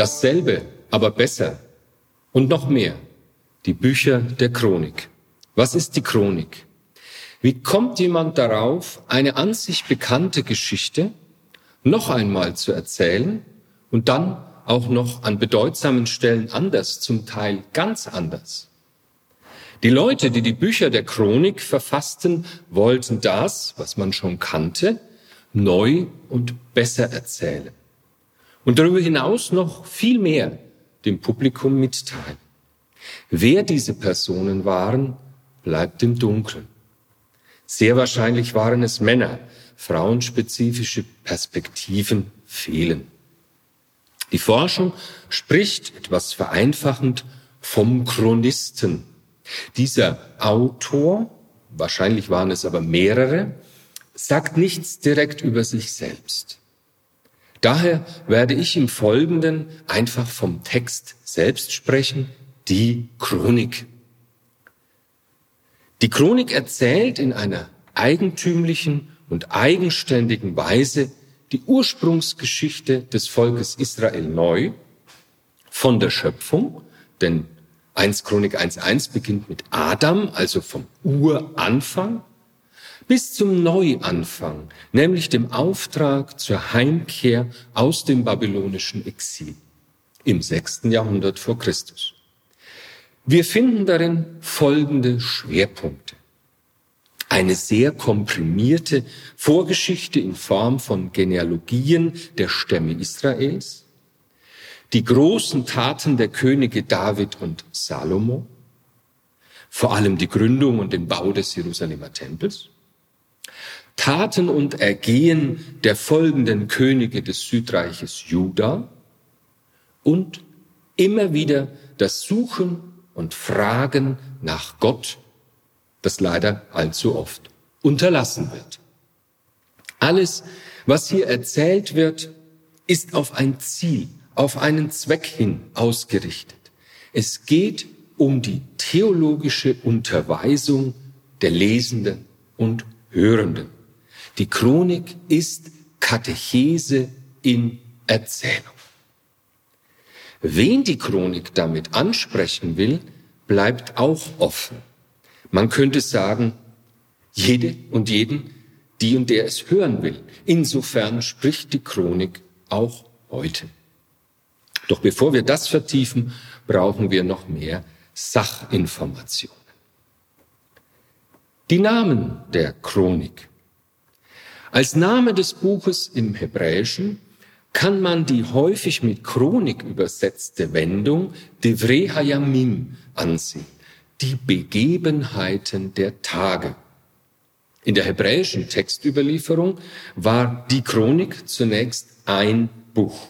Dasselbe, aber besser. Und noch mehr. Die Bücher der Chronik. Was ist die Chronik? Wie kommt jemand darauf, eine an sich bekannte Geschichte noch einmal zu erzählen und dann auch noch an bedeutsamen Stellen anders, zum Teil ganz anders? Die Leute, die die Bücher der Chronik verfassten, wollten das, was man schon kannte, neu und besser erzählen. Und darüber hinaus noch viel mehr dem Publikum mitteilen. Wer diese Personen waren, bleibt im Dunkeln. Sehr wahrscheinlich waren es Männer. Frauenspezifische Perspektiven fehlen. Die Forschung spricht etwas vereinfachend vom Chronisten. Dieser Autor, wahrscheinlich waren es aber mehrere, sagt nichts direkt über sich selbst. Daher werde ich im Folgenden einfach vom Text selbst sprechen, die Chronik. Die Chronik erzählt in einer eigentümlichen und eigenständigen Weise die Ursprungsgeschichte des Volkes Israel neu von der Schöpfung, denn 1 Chronik 1.1 beginnt mit Adam, also vom Uranfang, bis zum Neuanfang, nämlich dem Auftrag zur Heimkehr aus dem babylonischen Exil im sechsten Jahrhundert vor Christus. Wir finden darin folgende Schwerpunkte. Eine sehr komprimierte Vorgeschichte in Form von Genealogien der Stämme Israels, die großen Taten der Könige David und Salomo, vor allem die Gründung und den Bau des Jerusalemer Tempels, Taten und Ergehen der folgenden Könige des Südreiches Juda und immer wieder das Suchen und Fragen nach Gott, das leider allzu oft unterlassen wird. Alles, was hier erzählt wird, ist auf ein Ziel, auf einen Zweck hin ausgerichtet. Es geht um die theologische Unterweisung der Lesenden und Hörenden. Die Chronik ist Katechese in Erzählung. Wen die Chronik damit ansprechen will, bleibt auch offen. Man könnte sagen, jede und jeden, die und der es hören will. Insofern spricht die Chronik auch heute. Doch bevor wir das vertiefen, brauchen wir noch mehr Sachinformationen. Die Namen der Chronik. Als Name des Buches im Hebräischen kann man die häufig mit Chronik übersetzte Wendung Devrei Hayamim ansehen, die Begebenheiten der Tage. In der hebräischen Textüberlieferung war die Chronik zunächst ein Buch.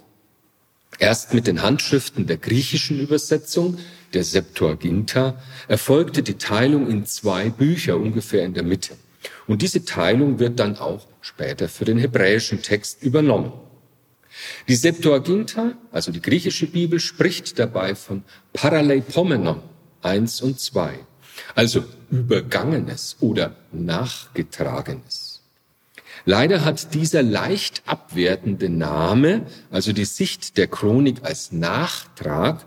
Erst mit den Handschriften der griechischen Übersetzung, der Septuaginta, erfolgte die Teilung in zwei Bücher ungefähr in der Mitte. Und diese Teilung wird dann auch später für den hebräischen Text übernommen. Die Septuaginta, also die griechische Bibel, spricht dabei von Paraleipomenon 1 und 2, also Übergangenes oder Nachgetragenes. Leider hat dieser leicht abwertende Name, also die Sicht der Chronik als Nachtrag,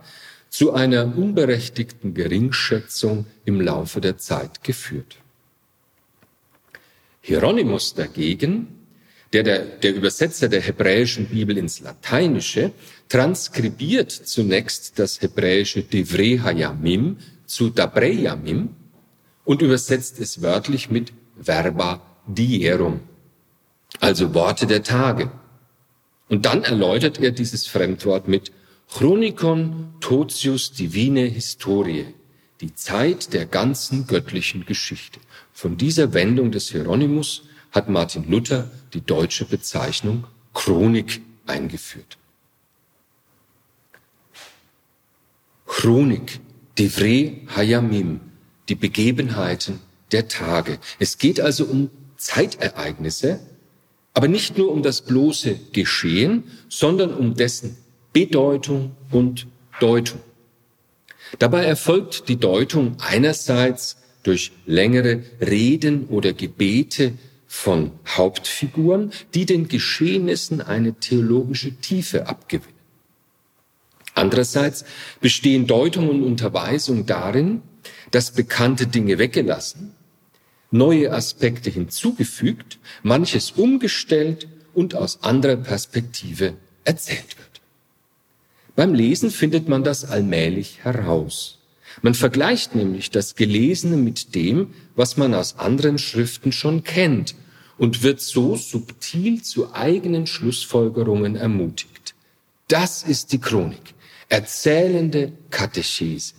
zu einer unberechtigten Geringschätzung im Laufe der Zeit geführt. Hieronymus dagegen der, der, der Übersetzer der hebräischen Bibel ins Lateinische, transkribiert zunächst das hebräische Devrei Hayamim zu Dabrei Yamim und übersetzt es wörtlich mit Verba dierum, also Worte der Tage. Und dann erläutert er dieses Fremdwort mit Chronikon totius divine historie, die Zeit der ganzen göttlichen Geschichte. Von dieser Wendung des Hieronymus hat Martin Luther die deutsche Bezeichnung Chronik eingeführt. Chronik, Devre Hayamim, die Begebenheiten der Tage. Es geht also um Zeitereignisse, aber nicht nur um das bloße Geschehen, sondern um dessen Bedeutung und Deutung. Dabei erfolgt die Deutung einerseits durch längere Reden oder Gebete von Hauptfiguren, die den Geschehnissen eine theologische Tiefe abgewinnen. Andererseits bestehen Deutung und Unterweisung darin, dass bekannte Dinge weggelassen, neue Aspekte hinzugefügt, manches umgestellt und aus anderer Perspektive erzählt wird. Beim Lesen findet man das allmählich heraus. Man vergleicht nämlich das Gelesene mit dem, was man aus anderen Schriften schon kennt und wird so subtil zu eigenen Schlussfolgerungen ermutigt. Das ist die Chronik, erzählende Katechese,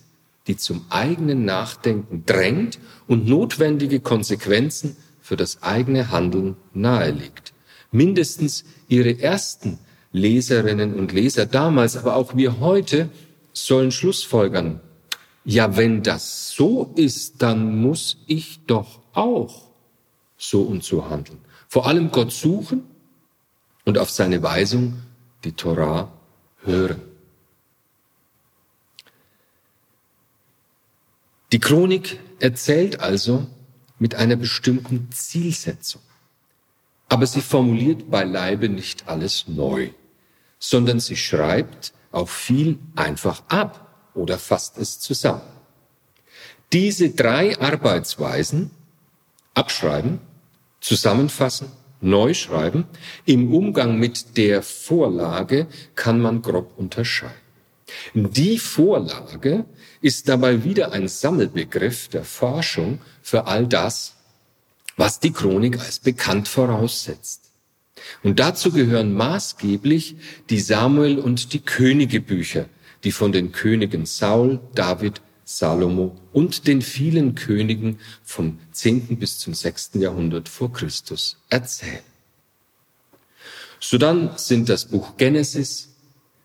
die zum eigenen Nachdenken drängt und notwendige Konsequenzen für das eigene Handeln nahelegt. Mindestens ihre ersten Leserinnen und Leser damals, aber auch wir heute sollen Schlussfolgern. Ja, wenn das so ist, dann muss ich doch auch so und so handeln. Vor allem Gott suchen und auf seine Weisung die Torah hören. Die Chronik erzählt also mit einer bestimmten Zielsetzung. Aber sie formuliert beileibe nicht alles neu sondern sie schreibt auch viel einfach ab oder fasst es zusammen. Diese drei Arbeitsweisen, abschreiben, zusammenfassen, neu schreiben, im Umgang mit der Vorlage kann man grob unterscheiden. Die Vorlage ist dabei wieder ein Sammelbegriff der Forschung für all das, was die Chronik als bekannt voraussetzt. Und dazu gehören maßgeblich die Samuel und die Königebücher, die von den Königen Saul, David, Salomo und den vielen Königen vom 10. bis zum 6. Jahrhundert vor Christus erzählen. So dann sind das Buch Genesis,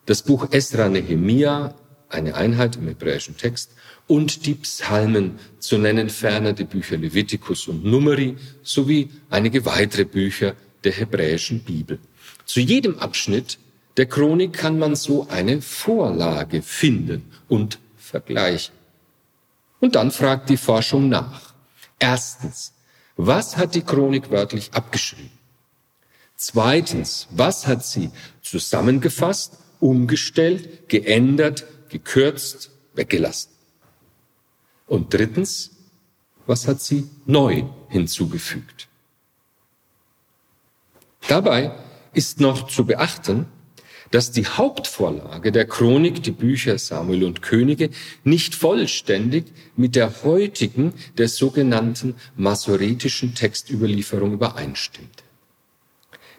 das Buch Esra Nehemia, eine Einheit im hebräischen Text, und die Psalmen zu nennen, ferner die Bücher Leviticus und Numeri sowie einige weitere Bücher der hebräischen Bibel. Zu jedem Abschnitt der Chronik kann man so eine Vorlage finden und vergleichen. Und dann fragt die Forschung nach. Erstens, was hat die Chronik wörtlich abgeschrieben? Zweitens, was hat sie zusammengefasst, umgestellt, geändert, gekürzt, weggelassen? Und drittens, was hat sie neu hinzugefügt? Dabei ist noch zu beachten, dass die Hauptvorlage der Chronik, die Bücher Samuel und Könige, nicht vollständig mit der heutigen, der sogenannten masoretischen Textüberlieferung übereinstimmt.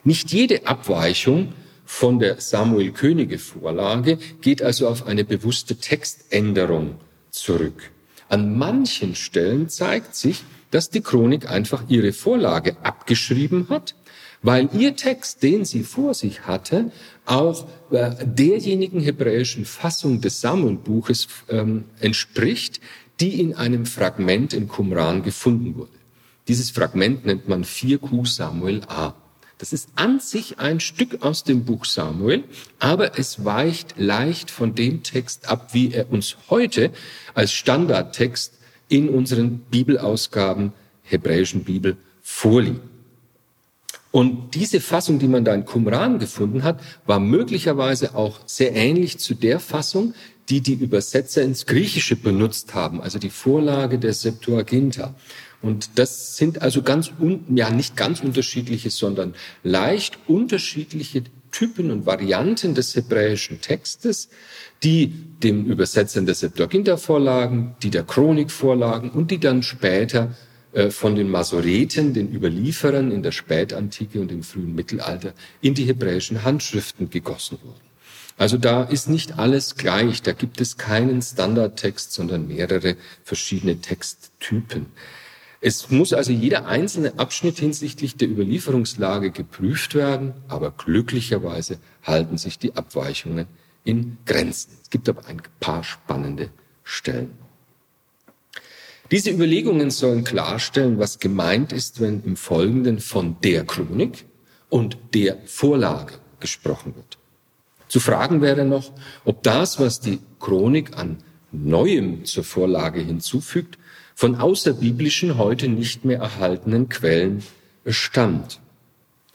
Nicht jede Abweichung von der Samuel-Könige-Vorlage geht also auf eine bewusste Textänderung zurück. An manchen Stellen zeigt sich, dass die Chronik einfach ihre Vorlage abgeschrieben hat weil ihr Text, den sie vor sich hatte, auch äh, derjenigen hebräischen Fassung des Samuelbuches ähm, entspricht, die in einem Fragment im Qumran gefunden wurde. Dieses Fragment nennt man 4q Samuel A. Das ist an sich ein Stück aus dem Buch Samuel, aber es weicht leicht von dem Text ab, wie er uns heute als Standardtext in unseren Bibelausgaben, hebräischen Bibel, vorliegt. Und diese Fassung, die man da in Qumran gefunden hat, war möglicherweise auch sehr ähnlich zu der Fassung, die die Übersetzer ins Griechische benutzt haben, also die Vorlage der Septuaginta. Und das sind also ganz, un, ja nicht ganz unterschiedliche, sondern leicht unterschiedliche Typen und Varianten des hebräischen Textes, die dem Übersetzern der Septuaginta vorlagen, die der Chronik vorlagen und die dann später von den Masoreten, den Überlieferern in der Spätantike und im frühen Mittelalter in die hebräischen Handschriften gegossen wurden. Also da ist nicht alles gleich, da gibt es keinen Standardtext, sondern mehrere verschiedene Texttypen. Es muss also jeder einzelne Abschnitt hinsichtlich der Überlieferungslage geprüft werden, aber glücklicherweise halten sich die Abweichungen in Grenzen. Es gibt aber ein paar spannende Stellen. Diese Überlegungen sollen klarstellen, was gemeint ist, wenn im Folgenden von der Chronik und der Vorlage gesprochen wird. Zu fragen wäre noch, ob das, was die Chronik an Neuem zur Vorlage hinzufügt, von außerbiblischen, heute nicht mehr erhaltenen Quellen stammt.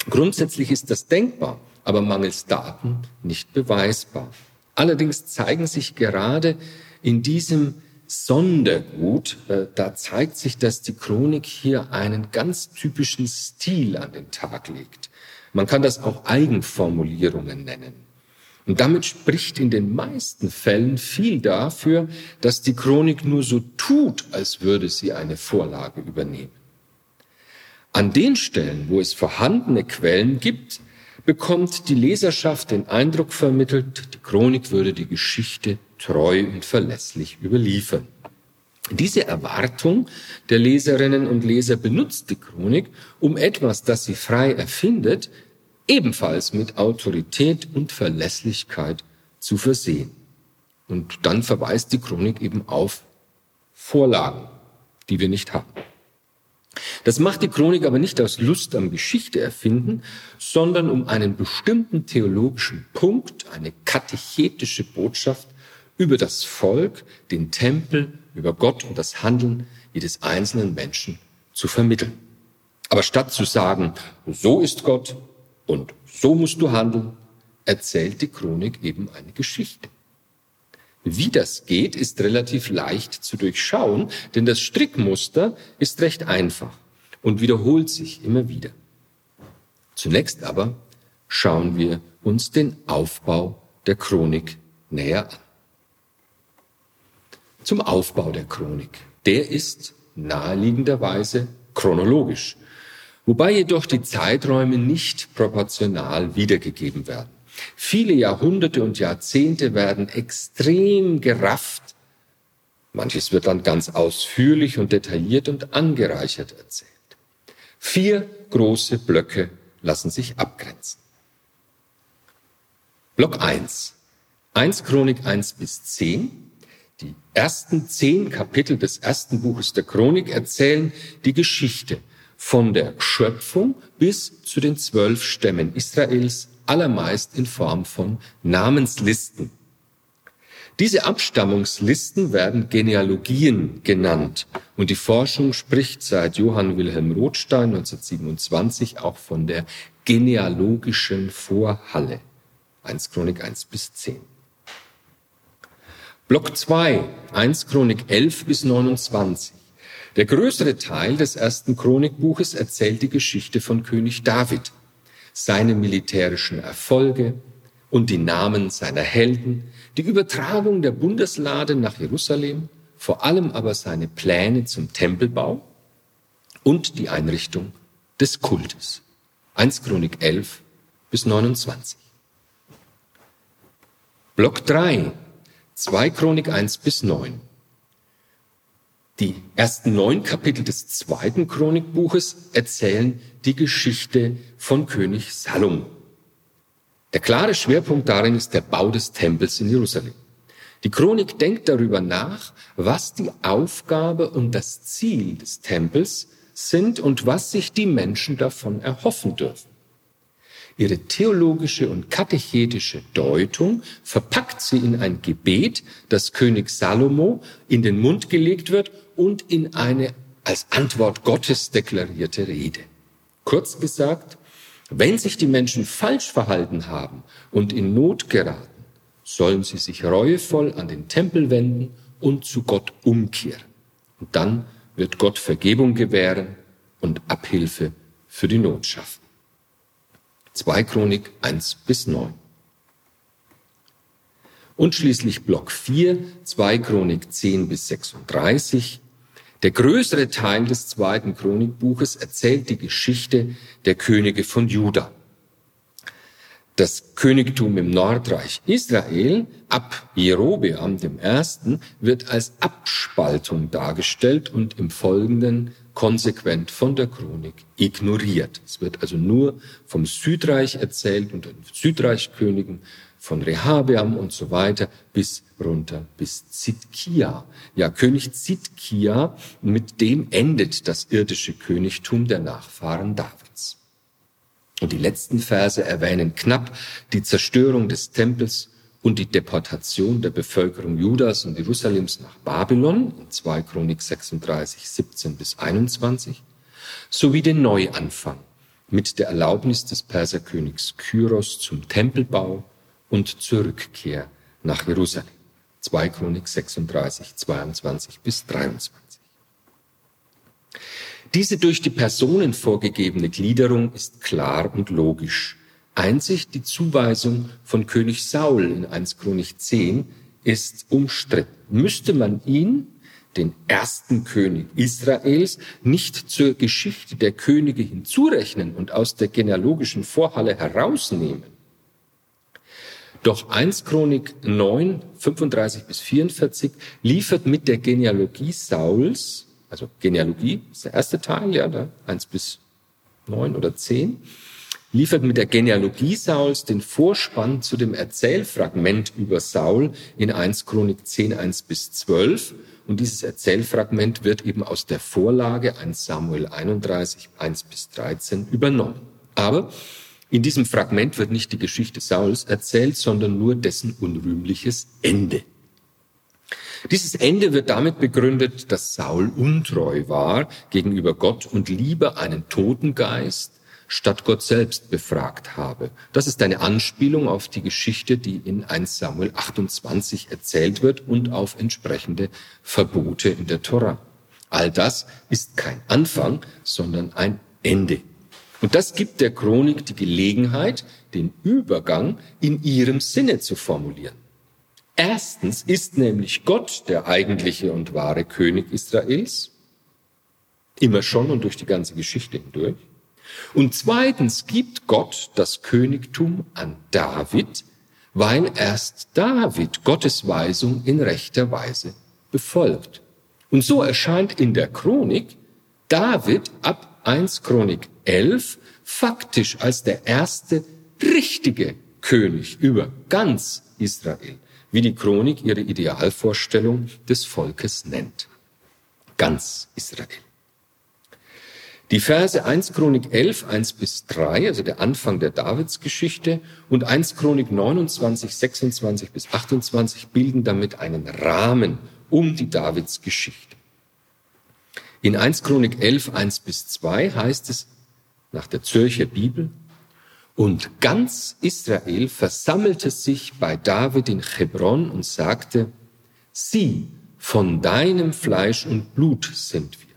Grundsätzlich ist das denkbar, aber mangels Daten nicht beweisbar. Allerdings zeigen sich gerade in diesem Sondergut, äh, da zeigt sich, dass die Chronik hier einen ganz typischen Stil an den Tag legt. Man kann das auch Eigenformulierungen nennen. Und damit spricht in den meisten Fällen viel dafür, dass die Chronik nur so tut, als würde sie eine Vorlage übernehmen. An den Stellen, wo es vorhandene Quellen gibt, bekommt die Leserschaft den Eindruck vermittelt, die Chronik würde die Geschichte treu und verlässlich überliefern. Diese Erwartung der Leserinnen und Leser benutzt die Chronik, um etwas, das sie frei erfindet, ebenfalls mit Autorität und Verlässlichkeit zu versehen. Und dann verweist die Chronik eben auf Vorlagen, die wir nicht haben. Das macht die Chronik aber nicht aus Lust am Geschichte erfinden, sondern um einen bestimmten theologischen Punkt, eine katechetische Botschaft über das Volk, den Tempel, über Gott und das Handeln jedes einzelnen Menschen zu vermitteln. Aber statt zu sagen, so ist Gott und so musst du handeln, erzählt die Chronik eben eine Geschichte. Wie das geht, ist relativ leicht zu durchschauen, denn das Strickmuster ist recht einfach und wiederholt sich immer wieder. Zunächst aber schauen wir uns den Aufbau der Chronik näher an. Zum Aufbau der Chronik. Der ist naheliegenderweise chronologisch, wobei jedoch die Zeiträume nicht proportional wiedergegeben werden. Viele Jahrhunderte und Jahrzehnte werden extrem gerafft. Manches wird dann ganz ausführlich und detailliert und angereichert erzählt. Vier große Blöcke lassen sich abgrenzen. Block 1. 1 Chronik 1 bis 10. Die ersten zehn Kapitel des ersten Buches der Chronik erzählen die Geschichte von der Schöpfung bis zu den zwölf Stämmen Israels allermeist in Form von Namenslisten. Diese Abstammungslisten werden Genealogien genannt und die Forschung spricht seit Johann Wilhelm Rothstein 1927 auch von der genealogischen Vorhalle. 1 Chronik 1 bis 10. Block 2, 1 Chronik 11 bis 29. Der größere Teil des ersten Chronikbuches erzählt die Geschichte von König David seine militärischen Erfolge und die Namen seiner Helden, die Übertragung der Bundeslade nach Jerusalem, vor allem aber seine Pläne zum Tempelbau und die Einrichtung des Kultes. 1 Chronik 11 bis 29. Block 3, 2 Chronik 1 bis 9. Die ersten neun Kapitel des zweiten Chronikbuches erzählen die Geschichte von König Salom. Der klare Schwerpunkt darin ist der Bau des Tempels in Jerusalem. Die Chronik denkt darüber nach, was die Aufgabe und das Ziel des Tempels sind und was sich die Menschen davon erhoffen dürfen. Ihre theologische und katechetische Deutung verpackt sie in ein Gebet, das König Salomo in den Mund gelegt wird und in eine als Antwort Gottes deklarierte Rede. Kurz gesagt, wenn sich die Menschen falsch verhalten haben und in Not geraten, sollen sie sich reuevoll an den Tempel wenden und zu Gott umkehren. Und dann wird Gott Vergebung gewähren und Abhilfe für die Not schaffen. 2 Chronik 1 bis 9. Und schließlich Block 4, 2 Chronik 10 bis 36, der größere Teil des zweiten Chronikbuches erzählt die Geschichte der Könige von Juda. Das Königtum im Nordreich Israel ab Jerobeam dem Ersten wird als Abspaltung dargestellt und im Folgenden konsequent von der Chronik ignoriert. Es wird also nur vom Südreich erzählt und den Südreichkönigen von Rehabeam und so weiter bis runter bis Zitkia. Ja, König Zitkia, mit dem endet das irdische Königtum der Nachfahren Davids. Und die letzten Verse erwähnen knapp die Zerstörung des Tempels und die Deportation der Bevölkerung Judas und Jerusalems nach Babylon in 2 Chronik 36, 17 bis 21, sowie den Neuanfang mit der Erlaubnis des Perserkönigs Kyros zum Tempelbau und zur Rückkehr nach Jerusalem. 2 Chronik 36, 22 bis 23. Diese durch die Personen vorgegebene Gliederung ist klar und logisch. Einzig die Zuweisung von König Saul in 1 Chronik 10 ist umstritten. Müsste man ihn, den ersten König Israels, nicht zur Geschichte der Könige hinzurechnen und aus der genealogischen Vorhalle herausnehmen, doch 1 Chronik 9, 35 bis 44 liefert mit der Genealogie Sauls, also Genealogie ist der erste Teil, ja, da 1 bis 9 oder 10, liefert mit der Genealogie Sauls den Vorspann zu dem Erzählfragment über Saul in 1 Chronik 10, 1 bis 12. Und dieses Erzählfragment wird eben aus der Vorlage 1 Samuel 31, 1 bis 13 übernommen. Aber in diesem Fragment wird nicht die Geschichte Sauls erzählt, sondern nur dessen unrühmliches Ende. Dieses Ende wird damit begründet, dass Saul untreu war gegenüber Gott und lieber einen Totengeist statt Gott selbst befragt habe. Das ist eine Anspielung auf die Geschichte, die in 1 Samuel 28 erzählt wird und auf entsprechende Verbote in der Tora. All das ist kein Anfang, sondern ein Ende. Und das gibt der Chronik die Gelegenheit, den Übergang in ihrem Sinne zu formulieren. Erstens ist nämlich Gott der eigentliche und wahre König Israels, immer schon und durch die ganze Geschichte hindurch. Und zweitens gibt Gott das Königtum an David, weil erst David Gottes Weisung in rechter Weise befolgt. Und so erscheint in der Chronik David ab 1 Chronik 11 faktisch als der erste richtige König über ganz Israel, wie die Chronik ihre Idealvorstellung des Volkes nennt. Ganz Israel. Die Verse 1 Chronik 11, 1 bis 3, also der Anfang der Davidsgeschichte, und 1 Chronik 29, 26 bis 28 bilden damit einen Rahmen um die Davidsgeschichte. In 1 Chronik 11, 1 bis 2 heißt es, nach der Zürcher Bibel. Und ganz Israel versammelte sich bei David in Hebron und sagte, sieh, von deinem Fleisch und Blut sind wir.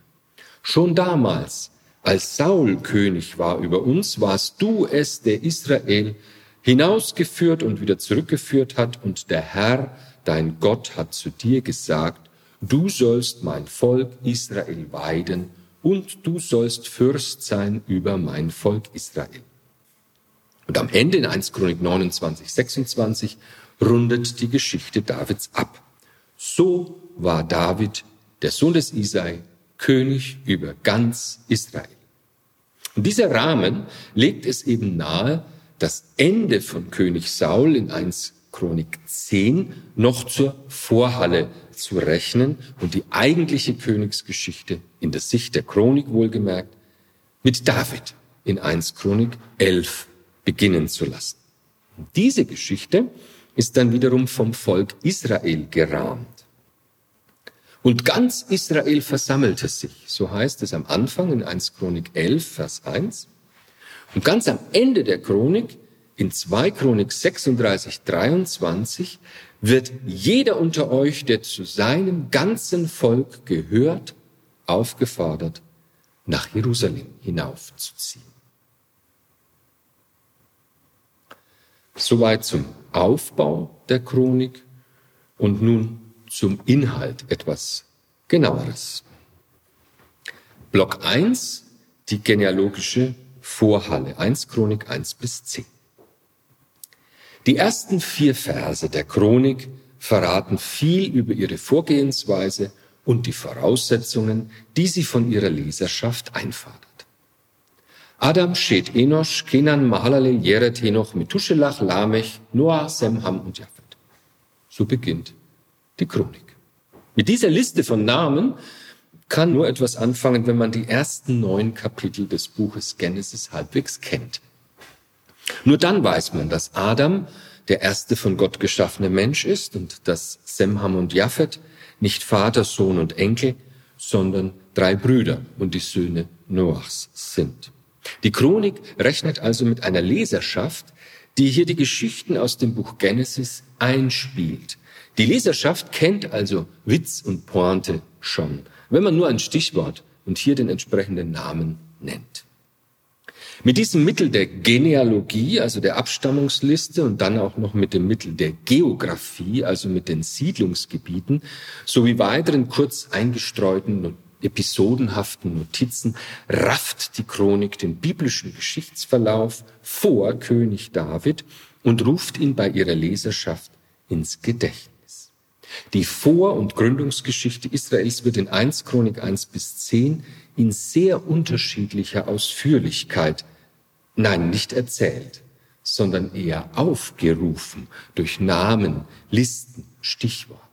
Schon damals, als Saul König war über uns, warst du es, der Israel hinausgeführt und wieder zurückgeführt hat, und der Herr, dein Gott, hat zu dir gesagt, du sollst mein Volk Israel weiden und du sollst Fürst sein über mein Volk Israel. Und am Ende in 1 Chronik 29, 26 rundet die Geschichte Davids ab. So war David, der Sohn des Isai, König über ganz Israel. Und dieser Rahmen legt es eben nahe, das Ende von König Saul in 1 Chronik 10 noch zur Vorhalle zu rechnen und die eigentliche Königsgeschichte in der Sicht der Chronik wohlgemerkt mit David in 1 Chronik 11 beginnen zu lassen. Und diese Geschichte ist dann wiederum vom Volk Israel gerahmt. Und ganz Israel versammelte sich, so heißt es am Anfang in 1 Chronik 11, Vers 1. Und ganz am Ende der Chronik, in 2 Chronik 36, 23, wird jeder unter euch, der zu seinem ganzen Volk gehört, aufgefordert, nach Jerusalem hinaufzuziehen. Soweit zum Aufbau der Chronik und nun zum Inhalt etwas genaueres. Block 1, die genealogische Vorhalle, 1 Chronik 1 bis 10. Die ersten vier Verse der Chronik verraten viel über ihre Vorgehensweise und die Voraussetzungen, die sie von ihrer Leserschaft einfordert. Adam, Shet, Enosh, Kenan, Mahalalel, Jeret, Henoch, Methuselah, Lamech, Noah, Semham und Japhet. So beginnt die Chronik. Mit dieser Liste von Namen kann nur etwas anfangen, wenn man die ersten neun Kapitel des Buches Genesis halbwegs kennt. Nur dann weiß man, dass Adam der erste von Gott geschaffene Mensch ist und dass Semham und Japhet nicht Vater, Sohn und Enkel, sondern drei Brüder und die Söhne Noachs sind. Die Chronik rechnet also mit einer Leserschaft, die hier die Geschichten aus dem Buch Genesis einspielt. Die Leserschaft kennt also Witz und Pointe schon, wenn man nur ein Stichwort und hier den entsprechenden Namen nennt. Mit diesem Mittel der Genealogie, also der Abstammungsliste und dann auch noch mit dem Mittel der Geographie, also mit den Siedlungsgebieten, sowie weiteren kurz eingestreuten episodenhaften Notizen rafft die Chronik den biblischen Geschichtsverlauf vor König David und ruft ihn bei ihrer Leserschaft ins Gedächtnis. Die Vor- und Gründungsgeschichte Israels wird in 1 Chronik 1 bis 10 in sehr unterschiedlicher Ausführlichkeit, nein, nicht erzählt, sondern eher aufgerufen durch Namen, Listen, Stichworte.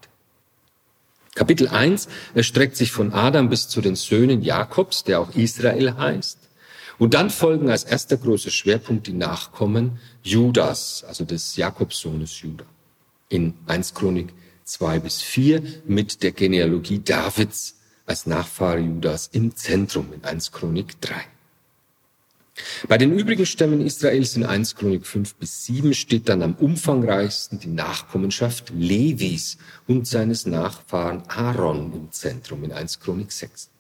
Kapitel 1 erstreckt sich von Adam bis zu den Söhnen Jakobs, der auch Israel heißt. Und dann folgen als erster großer Schwerpunkt die Nachkommen Judas, also des Jakobssohnes Judah. In 1 Chronik 2 bis 4 mit der Genealogie Davids als Nachfahre Judas im Zentrum in 1 Chronik 3. Bei den übrigen Stämmen Israels in 1 Chronik 5 bis 7 steht dann am umfangreichsten die Nachkommenschaft Levis und seines Nachfahren Aaron im Zentrum in 1 Chronik 6.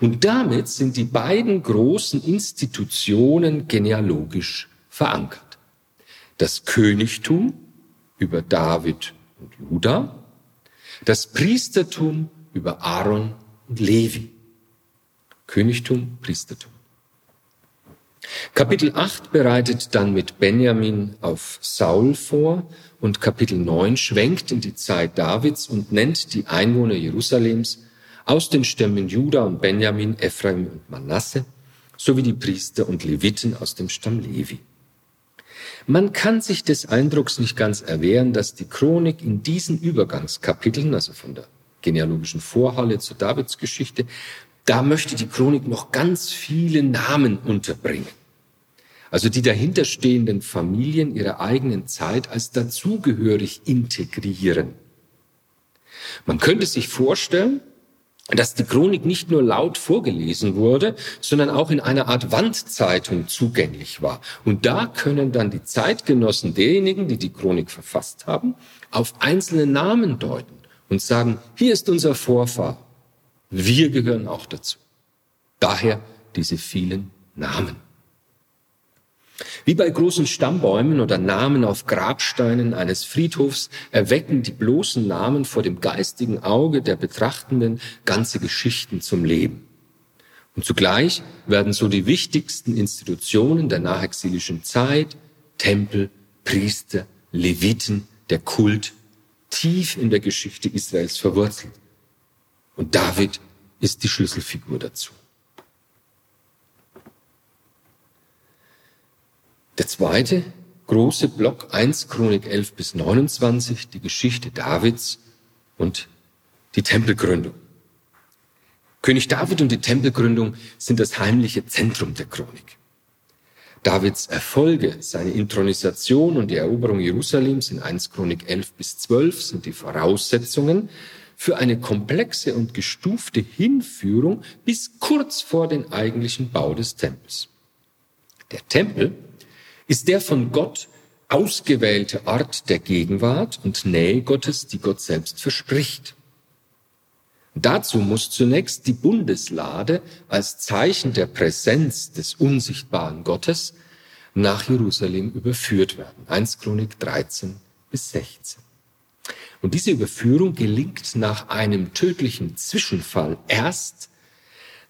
Und damit sind die beiden großen Institutionen genealogisch verankert. Das Königtum über David und Juda, das Priestertum über Aaron und Levi. Königtum, Priestertum. Kapitel 8 bereitet dann mit Benjamin auf Saul vor und Kapitel 9 schwenkt in die Zeit Davids und nennt die Einwohner Jerusalems aus den Stämmen Juda und Benjamin, Ephraim und Manasse sowie die Priester und Leviten aus dem Stamm Levi. Man kann sich des Eindrucks nicht ganz erwehren, dass die Chronik in diesen Übergangskapiteln, also von der genealogischen Vorhalle zur Davidsgeschichte, da möchte die Chronik noch ganz viele Namen unterbringen. Also die dahinterstehenden Familien ihrer eigenen Zeit als dazugehörig integrieren. Man könnte sich vorstellen, dass die Chronik nicht nur laut vorgelesen wurde, sondern auch in einer Art Wandzeitung zugänglich war. Und da können dann die Zeitgenossen derjenigen, die die Chronik verfasst haben, auf einzelne Namen deuten und sagen, hier ist unser Vorfahr. Wir gehören auch dazu. Daher diese vielen Namen. Wie bei großen Stammbäumen oder Namen auf Grabsteinen eines Friedhofs erwecken die bloßen Namen vor dem geistigen Auge der Betrachtenden ganze Geschichten zum Leben. Und zugleich werden so die wichtigsten Institutionen der nachexilischen Zeit, Tempel, Priester, Leviten, der Kult, tief in der Geschichte Israels verwurzelt. Und David ist die Schlüsselfigur dazu. Der zweite große Block 1 Chronik 11 bis 29, die Geschichte Davids und die Tempelgründung. König David und die Tempelgründung sind das heimliche Zentrum der Chronik. Davids Erfolge, seine Intronisation und die Eroberung Jerusalems in 1 Chronik 11 bis 12 sind die Voraussetzungen für eine komplexe und gestufte Hinführung bis kurz vor den eigentlichen Bau des Tempels. Der Tempel ist der von Gott ausgewählte Ort der Gegenwart und Nähe Gottes, die Gott selbst verspricht. Dazu muss zunächst die Bundeslade als Zeichen der Präsenz des unsichtbaren Gottes nach Jerusalem überführt werden. 1 Chronik 13 bis 16. Und diese Überführung gelingt nach einem tödlichen Zwischenfall erst,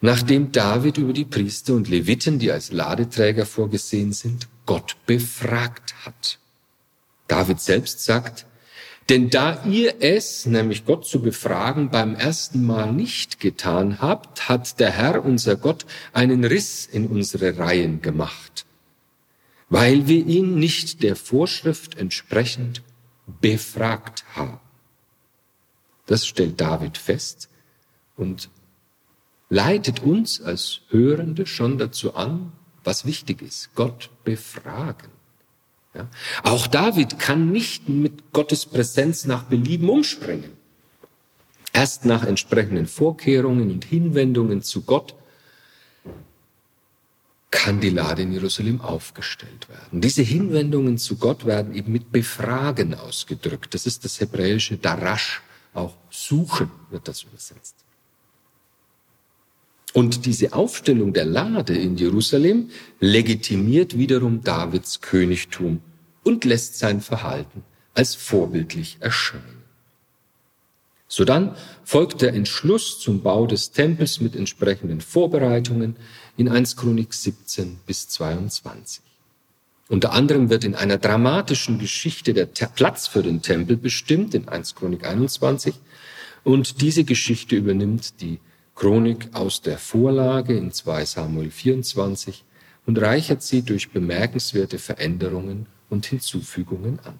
nachdem David über die Priester und Leviten, die als Ladeträger vorgesehen sind, Gott befragt hat. David selbst sagt, denn da ihr es, nämlich Gott zu befragen, beim ersten Mal nicht getan habt, hat der Herr, unser Gott, einen Riss in unsere Reihen gemacht, weil wir ihn nicht der Vorschrift entsprechend befragt haben. Das stellt David fest und leitet uns als Hörende schon dazu an, was wichtig ist. Gott befragen. Ja? Auch David kann nicht mit Gottes Präsenz nach Belieben umspringen. Erst nach entsprechenden Vorkehrungen und Hinwendungen zu Gott Kandilade in Jerusalem aufgestellt werden. Diese Hinwendungen zu Gott werden eben mit Befragen ausgedrückt. Das ist das hebräische Darash, auch suchen wird das übersetzt. Und diese Aufstellung der Lade in Jerusalem legitimiert wiederum Davids Königtum und lässt sein Verhalten als vorbildlich erscheinen. Sodann folgt der Entschluss zum Bau des Tempels mit entsprechenden Vorbereitungen in 1 Chronik 17 bis 22. Unter anderem wird in einer dramatischen Geschichte der Platz für den Tempel bestimmt, in 1 Chronik 21. Und diese Geschichte übernimmt die Chronik aus der Vorlage in 2 Samuel 24 und reichert sie durch bemerkenswerte Veränderungen und Hinzufügungen an.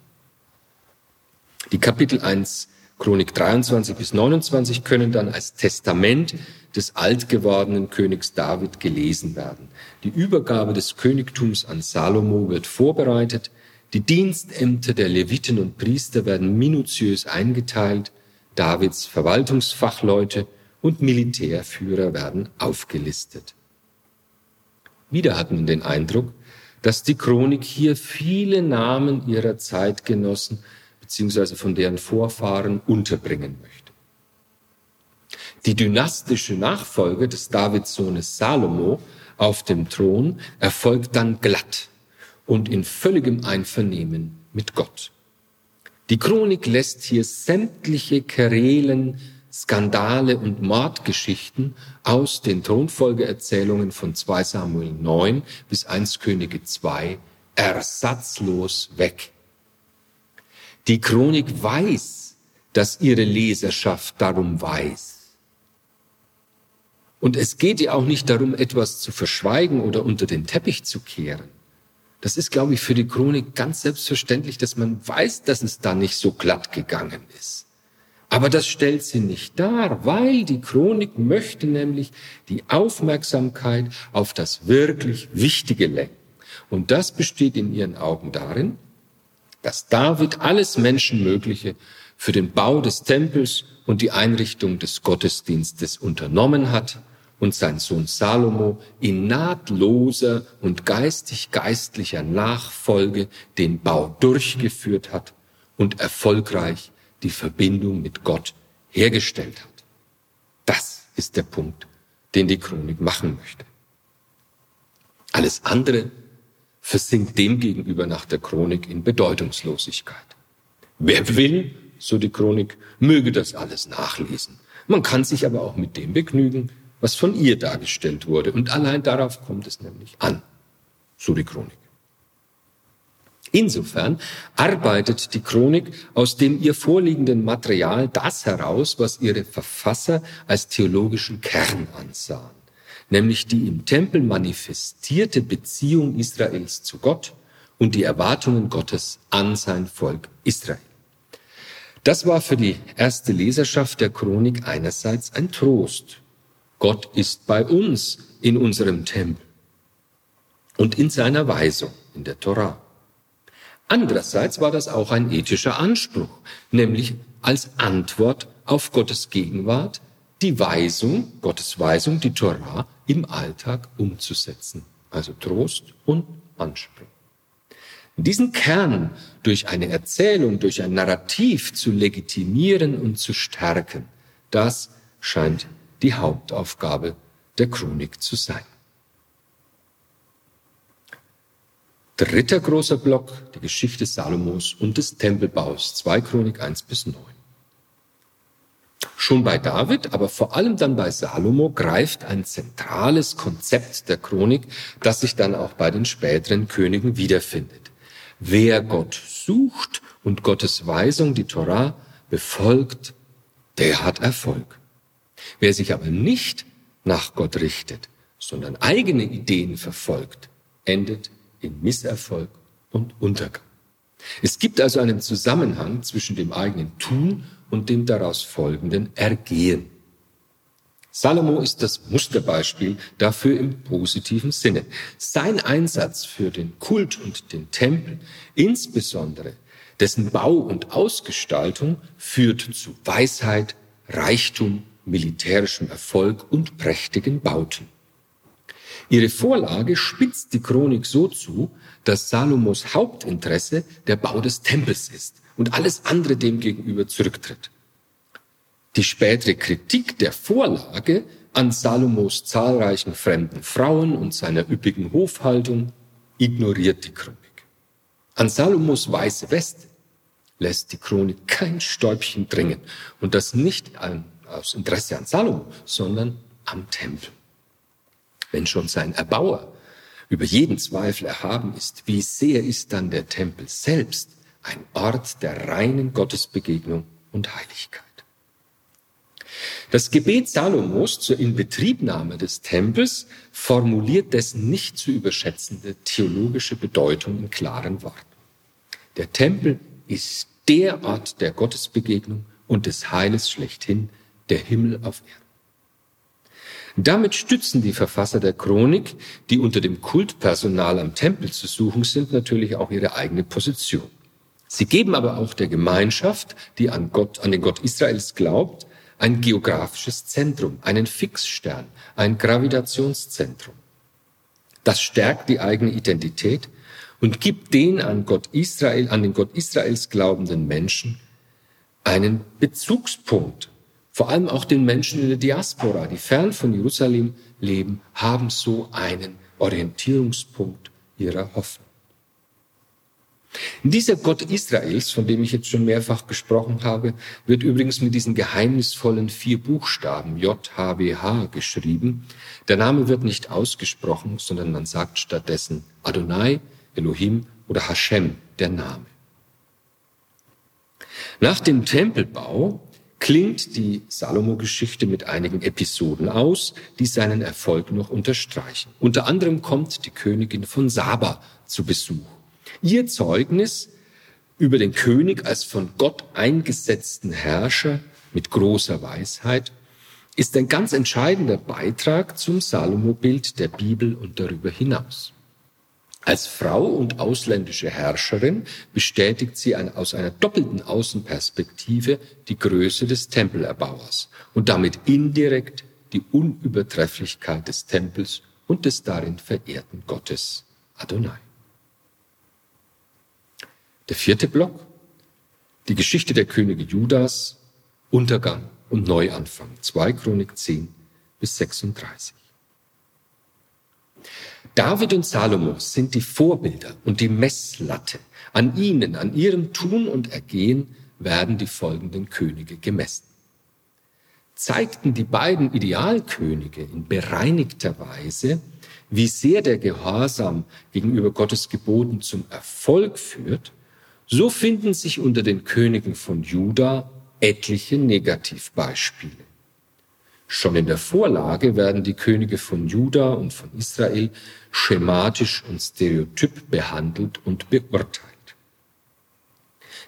Die Kapitel 1 Chronik 23 bis 29 können dann als Testament des alt gewordenen Königs David gelesen werden. Die Übergabe des Königtums an Salomo wird vorbereitet, die Dienstämter der Leviten und Priester werden minutiös eingeteilt, Davids Verwaltungsfachleute und Militärführer werden aufgelistet. Wieder hat man den Eindruck, dass die Chronik hier viele Namen ihrer Zeitgenossen beziehungsweise von deren Vorfahren unterbringen möchte. Die dynastische Nachfolge des Davidssohnes Salomo auf dem Thron erfolgt dann glatt und in völligem Einvernehmen mit Gott. Die Chronik lässt hier sämtliche Querelen, Skandale und Mordgeschichten aus den Thronfolgeerzählungen von 2 Samuel 9 bis 1 Könige 2 ersatzlos weg. Die Chronik weiß, dass ihre Leserschaft darum weiß. Und es geht ihr auch nicht darum, etwas zu verschweigen oder unter den Teppich zu kehren. Das ist, glaube ich, für die Chronik ganz selbstverständlich, dass man weiß, dass es da nicht so glatt gegangen ist. Aber das stellt sie nicht dar, weil die Chronik möchte nämlich die Aufmerksamkeit auf das wirklich Wichtige lenken. Und das besteht in ihren Augen darin, dass David alles Menschenmögliche für den Bau des Tempels und die Einrichtung des Gottesdienstes unternommen hat und sein Sohn Salomo in nahtloser und geistig-geistlicher Nachfolge den Bau durchgeführt hat und erfolgreich die Verbindung mit Gott hergestellt hat. Das ist der Punkt, den die Chronik machen möchte. Alles andere versinkt demgegenüber nach der Chronik in Bedeutungslosigkeit. Wer will, so die Chronik, möge das alles nachlesen. Man kann sich aber auch mit dem begnügen, was von ihr dargestellt wurde. Und allein darauf kommt es nämlich an, so die Chronik. Insofern arbeitet die Chronik aus dem ihr vorliegenden Material das heraus, was ihre Verfasser als theologischen Kern ansahen nämlich die im Tempel manifestierte Beziehung Israels zu Gott und die Erwartungen Gottes an sein Volk Israel. Das war für die erste Leserschaft der Chronik einerseits ein Trost. Gott ist bei uns in unserem Tempel und in seiner Weisung in der Torah. Andererseits war das auch ein ethischer Anspruch, nämlich als Antwort auf Gottes Gegenwart die Weisung, Gottes Weisung, die Torah im Alltag umzusetzen. Also Trost und Anspruch. Diesen Kern durch eine Erzählung, durch ein Narrativ zu legitimieren und zu stärken, das scheint die Hauptaufgabe der Chronik zu sein. Dritter großer Block, die Geschichte Salomos und des Tempelbaus, 2 Chronik 1 bis 9. Schon bei David, aber vor allem dann bei Salomo greift ein zentrales Konzept der Chronik, das sich dann auch bei den späteren Königen wiederfindet. Wer Gott sucht und Gottes Weisung, die Torah, befolgt, der hat Erfolg. Wer sich aber nicht nach Gott richtet, sondern eigene Ideen verfolgt, endet in Misserfolg und Untergang. Es gibt also einen Zusammenhang zwischen dem eigenen Tun und dem daraus folgenden Ergehen. Salomo ist das Musterbeispiel dafür im positiven Sinne. Sein Einsatz für den Kult und den Tempel, insbesondere dessen Bau und Ausgestaltung, führt zu Weisheit, Reichtum, militärischem Erfolg und prächtigen Bauten. Ihre Vorlage spitzt die Chronik so zu, dass Salomos Hauptinteresse der Bau des Tempels ist und alles andere dem gegenüber zurücktritt. Die spätere Kritik der Vorlage an Salomos zahlreichen fremden Frauen und seiner üppigen Hofhaltung ignoriert die Chronik. An Salomos weiße Weste lässt die Chronik kein Stäubchen dringen und das nicht aus Interesse an Salomo, sondern am Tempel. Wenn schon sein Erbauer über jeden Zweifel erhaben ist, wie sehr ist dann der Tempel selbst ein Ort der reinen Gottesbegegnung und Heiligkeit. Das Gebet Salomos zur Inbetriebnahme des Tempels formuliert dessen nicht zu überschätzende theologische Bedeutung in klaren Worten. Der Tempel ist der Ort der Gottesbegegnung und des Heiles schlechthin, der Himmel auf Erden. Damit stützen die Verfasser der Chronik, die unter dem Kultpersonal am Tempel zu suchen sind, natürlich auch ihre eigene Position. Sie geben aber auch der Gemeinschaft, die an Gott, an den Gott Israels glaubt, ein geografisches Zentrum, einen Fixstern, ein Gravitationszentrum. Das stärkt die eigene Identität und gibt den an Gott Israel, an den Gott Israels glaubenden Menschen einen Bezugspunkt. Vor allem auch den Menschen in der Diaspora, die fern von Jerusalem leben, haben so einen Orientierungspunkt ihrer Hoffnung. Dieser Gott Israels, von dem ich jetzt schon mehrfach gesprochen habe, wird übrigens mit diesen geheimnisvollen vier Buchstaben J-H-W-H geschrieben. Der Name wird nicht ausgesprochen, sondern man sagt stattdessen Adonai, Elohim oder Hashem, der Name. Nach dem Tempelbau klingt die Salomo-Geschichte mit einigen Episoden aus, die seinen Erfolg noch unterstreichen. Unter anderem kommt die Königin von Saba zu Besuch. Ihr Zeugnis über den König als von Gott eingesetzten Herrscher mit großer Weisheit ist ein ganz entscheidender Beitrag zum Salomo-Bild der Bibel und darüber hinaus. Als Frau und ausländische Herrscherin bestätigt sie aus einer doppelten Außenperspektive die Größe des Tempelerbauers und damit indirekt die Unübertrefflichkeit des Tempels und des darin verehrten Gottes Adonai. Der vierte Block, die Geschichte der Könige Judas, Untergang und Neuanfang, 2 Chronik 10 bis 36. David und Salomo sind die Vorbilder und die Messlatte. An ihnen, an ihrem Tun und Ergehen werden die folgenden Könige gemessen. Zeigten die beiden Idealkönige in bereinigter Weise, wie sehr der Gehorsam gegenüber Gottes Geboten zum Erfolg führt, so finden sich unter den Königen von Juda etliche Negativbeispiele. Schon in der Vorlage werden die Könige von Juda und von Israel schematisch und stereotyp behandelt und beurteilt.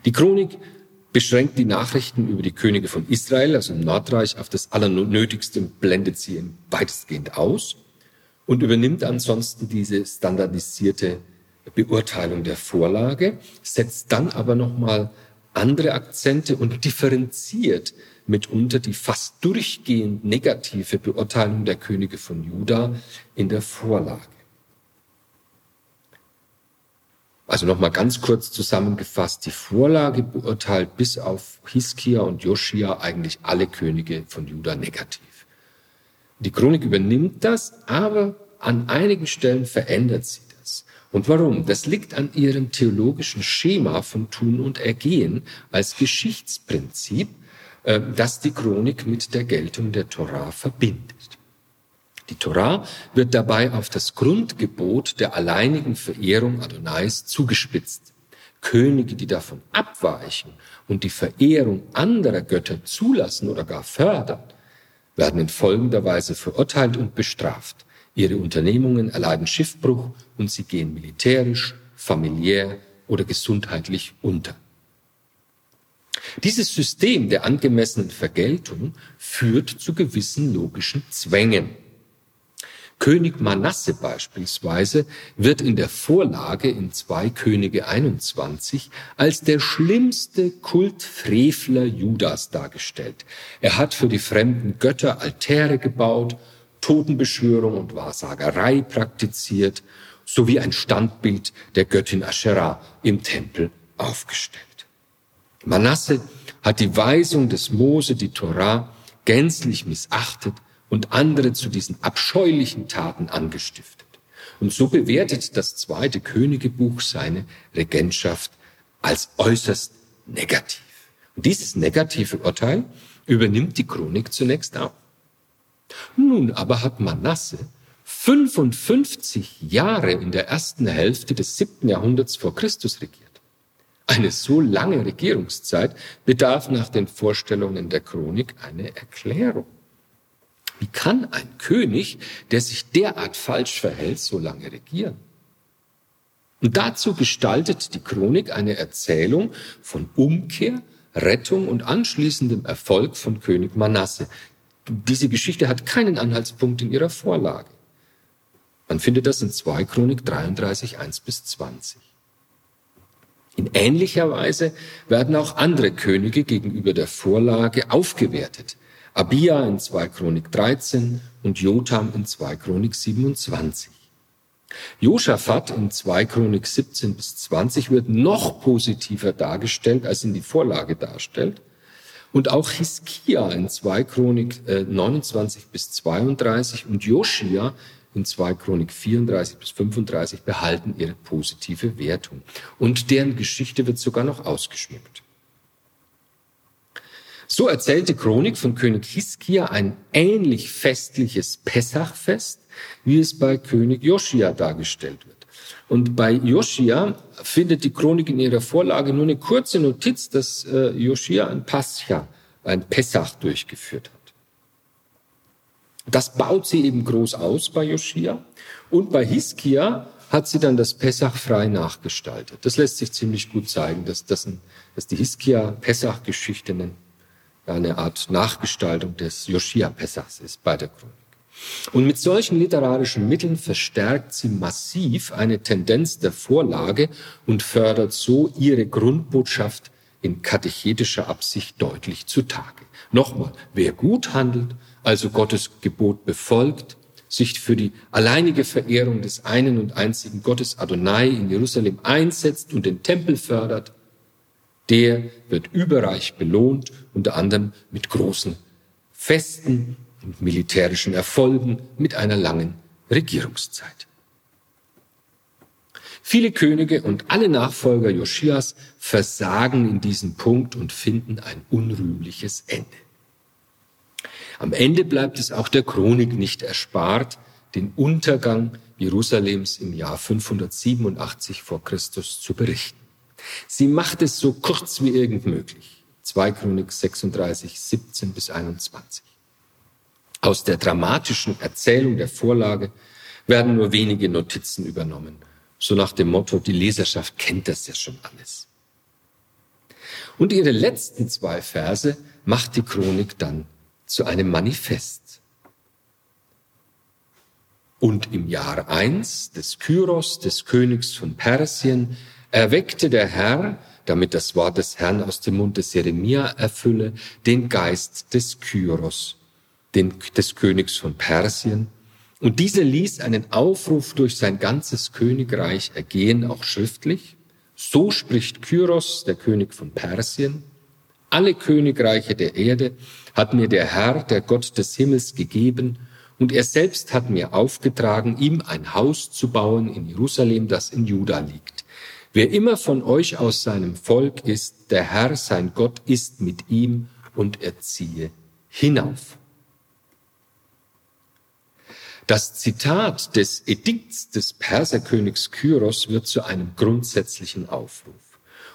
Die Chronik beschränkt die Nachrichten über die Könige von Israel, also im Nordreich, auf das Allernötigste und blendet sie weitestgehend aus und übernimmt ansonsten diese standardisierte Beurteilung der Vorlage, setzt dann aber nochmal andere Akzente und differenziert mitunter die fast durchgehend negative Beurteilung der Könige von Juda in der Vorlage. Also nochmal ganz kurz zusammengefasst, die Vorlage beurteilt bis auf Hiskia und Joschia eigentlich alle Könige von Juda negativ. Die Chronik übernimmt das, aber an einigen Stellen verändert sie. Und warum? Das liegt an ihrem theologischen Schema von Tun und Ergehen als Geschichtsprinzip, äh, das die Chronik mit der Geltung der Torah verbindet. Die Torah wird dabei auf das Grundgebot der alleinigen Verehrung Adonais zugespitzt. Könige, die davon abweichen und die Verehrung anderer Götter zulassen oder gar fördern, werden in folgender Weise verurteilt und bestraft. Ihre Unternehmungen erleiden Schiffbruch und sie gehen militärisch, familiär oder gesundheitlich unter. Dieses System der angemessenen Vergeltung führt zu gewissen logischen Zwängen. König Manasse beispielsweise wird in der Vorlage in 2 Könige 21 als der schlimmste Kultfrevler Judas dargestellt. Er hat für die fremden Götter Altäre gebaut Totenbeschwörung und Wahrsagerei praktiziert, sowie ein Standbild der Göttin Asherah im Tempel aufgestellt. Manasse hat die Weisung des Mose, die Torah, gänzlich missachtet und andere zu diesen abscheulichen Taten angestiftet. Und so bewertet das zweite Königebuch seine Regentschaft als äußerst negativ. Und dieses negative Urteil übernimmt die Chronik zunächst auch. Nun aber hat Manasse 55 Jahre in der ersten Hälfte des siebten Jahrhunderts vor Christus regiert. Eine so lange Regierungszeit bedarf nach den Vorstellungen der Chronik eine Erklärung. Wie kann ein König, der sich derart falsch verhält, so lange regieren? Und dazu gestaltet die Chronik eine Erzählung von Umkehr, Rettung und anschließendem Erfolg von König Manasse. Diese Geschichte hat keinen Anhaltspunkt in ihrer Vorlage. Man findet das in 2 Chronik 33, 1 bis 20. In ähnlicher Weise werden auch andere Könige gegenüber der Vorlage aufgewertet. Abia in 2 Chronik 13 und Jotam in 2 Chronik 27. Josaphat in 2 Chronik 17 bis 20 wird noch positiver dargestellt, als in die Vorlage darstellt. Und auch Hiskia in 2 Chronik 29 bis 32 und Joschia in 2 Chronik 34 bis 35 behalten ihre positive Wertung. Und deren Geschichte wird sogar noch ausgeschmückt. So erzählt die Chronik von König Hiskia ein ähnlich festliches Pessachfest, wie es bei König Joschia dargestellt wird. Und bei Joschia findet die Chronik in ihrer Vorlage nur eine kurze Notiz, dass äh, Joschia ein Pascha, ein Pessach durchgeführt hat. Das baut sie eben groß aus bei Joschia. Und bei Hiskia hat sie dann das Pessach frei nachgestaltet. Das lässt sich ziemlich gut zeigen, dass, das ein, dass die Hiskia-Pessach-Geschichte eine, eine Art Nachgestaltung des Joschia-Pessachs ist bei der Chronik. Und mit solchen literarischen Mitteln verstärkt sie massiv eine Tendenz der Vorlage und fördert so ihre Grundbotschaft in katechetischer Absicht deutlich zutage. Nochmal, wer gut handelt, also Gottes Gebot befolgt, sich für die alleinige Verehrung des einen und einzigen Gottes Adonai in Jerusalem einsetzt und den Tempel fördert, der wird überreich belohnt, unter anderem mit großen Festen und militärischen Erfolgen, mit einer langen Regierungszeit. Viele Könige und alle Nachfolger Joschias versagen in diesem Punkt und finden ein unrühmliches Ende. Am Ende bleibt es auch der Chronik nicht erspart, den Untergang Jerusalems im Jahr 587 vor Christus zu berichten. Sie macht es so kurz wie irgend möglich. 2 Chronik 36, 17 bis 21. Aus der dramatischen Erzählung der Vorlage werden nur wenige Notizen übernommen. So nach dem Motto, die Leserschaft kennt das ja schon alles. Und ihre letzten zwei Verse macht die Chronik dann zu einem Manifest. Und im Jahr eins des Kyros, des Königs von Persien, erweckte der Herr, damit das Wort des Herrn aus dem Mund des Jeremia erfülle, den Geist des Kyros, den, des Königs von Persien. Und dieser ließ einen Aufruf durch sein ganzes Königreich ergehen, auch schriftlich. So spricht Kyros, der König von Persien. Alle Königreiche der Erde hat mir der Herr, der Gott des Himmels, gegeben, und er selbst hat mir aufgetragen, ihm ein Haus zu bauen in Jerusalem, das in Juda liegt. Wer immer von euch aus seinem Volk ist, der Herr, sein Gott, ist mit ihm und er ziehe hinauf. Das Zitat des Edikts des Perserkönigs Kyros wird zu einem grundsätzlichen Aufruf.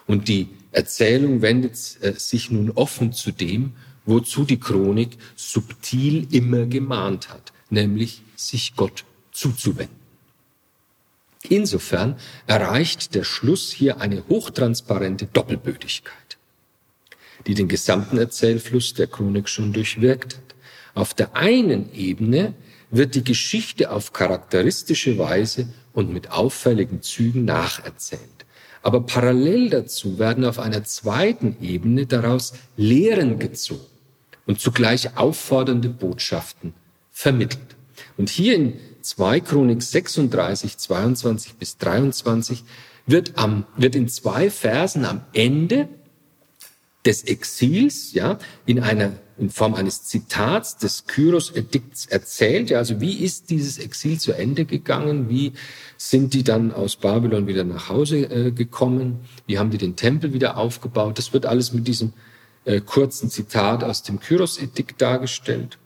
Und die Erzählung wendet äh, sich nun offen zu dem, wozu die Chronik subtil immer gemahnt hat, nämlich sich Gott zuzuwenden. Insofern erreicht der Schluss hier eine hochtransparente Doppelbödigkeit, die den gesamten Erzählfluss der Chronik schon durchwirkt hat. Auf der einen Ebene wird die Geschichte auf charakteristische Weise und mit auffälligen Zügen nacherzählt. Aber parallel dazu werden auf einer zweiten Ebene daraus Lehren gezogen und zugleich auffordernde Botschaften vermittelt. Und hier in 2 Chronik 36, 22 bis 23 wird, am, wird in zwei Versen am Ende des Exils, ja, in einer, in Form eines Zitats des Kyros-Edikts erzählt. Ja, also wie ist dieses Exil zu Ende gegangen? Wie sind die dann aus Babylon wieder nach Hause äh, gekommen? Wie haben die den Tempel wieder aufgebaut? Das wird alles mit diesem äh, kurzen Zitat aus dem Kyros-Edikt dargestellt.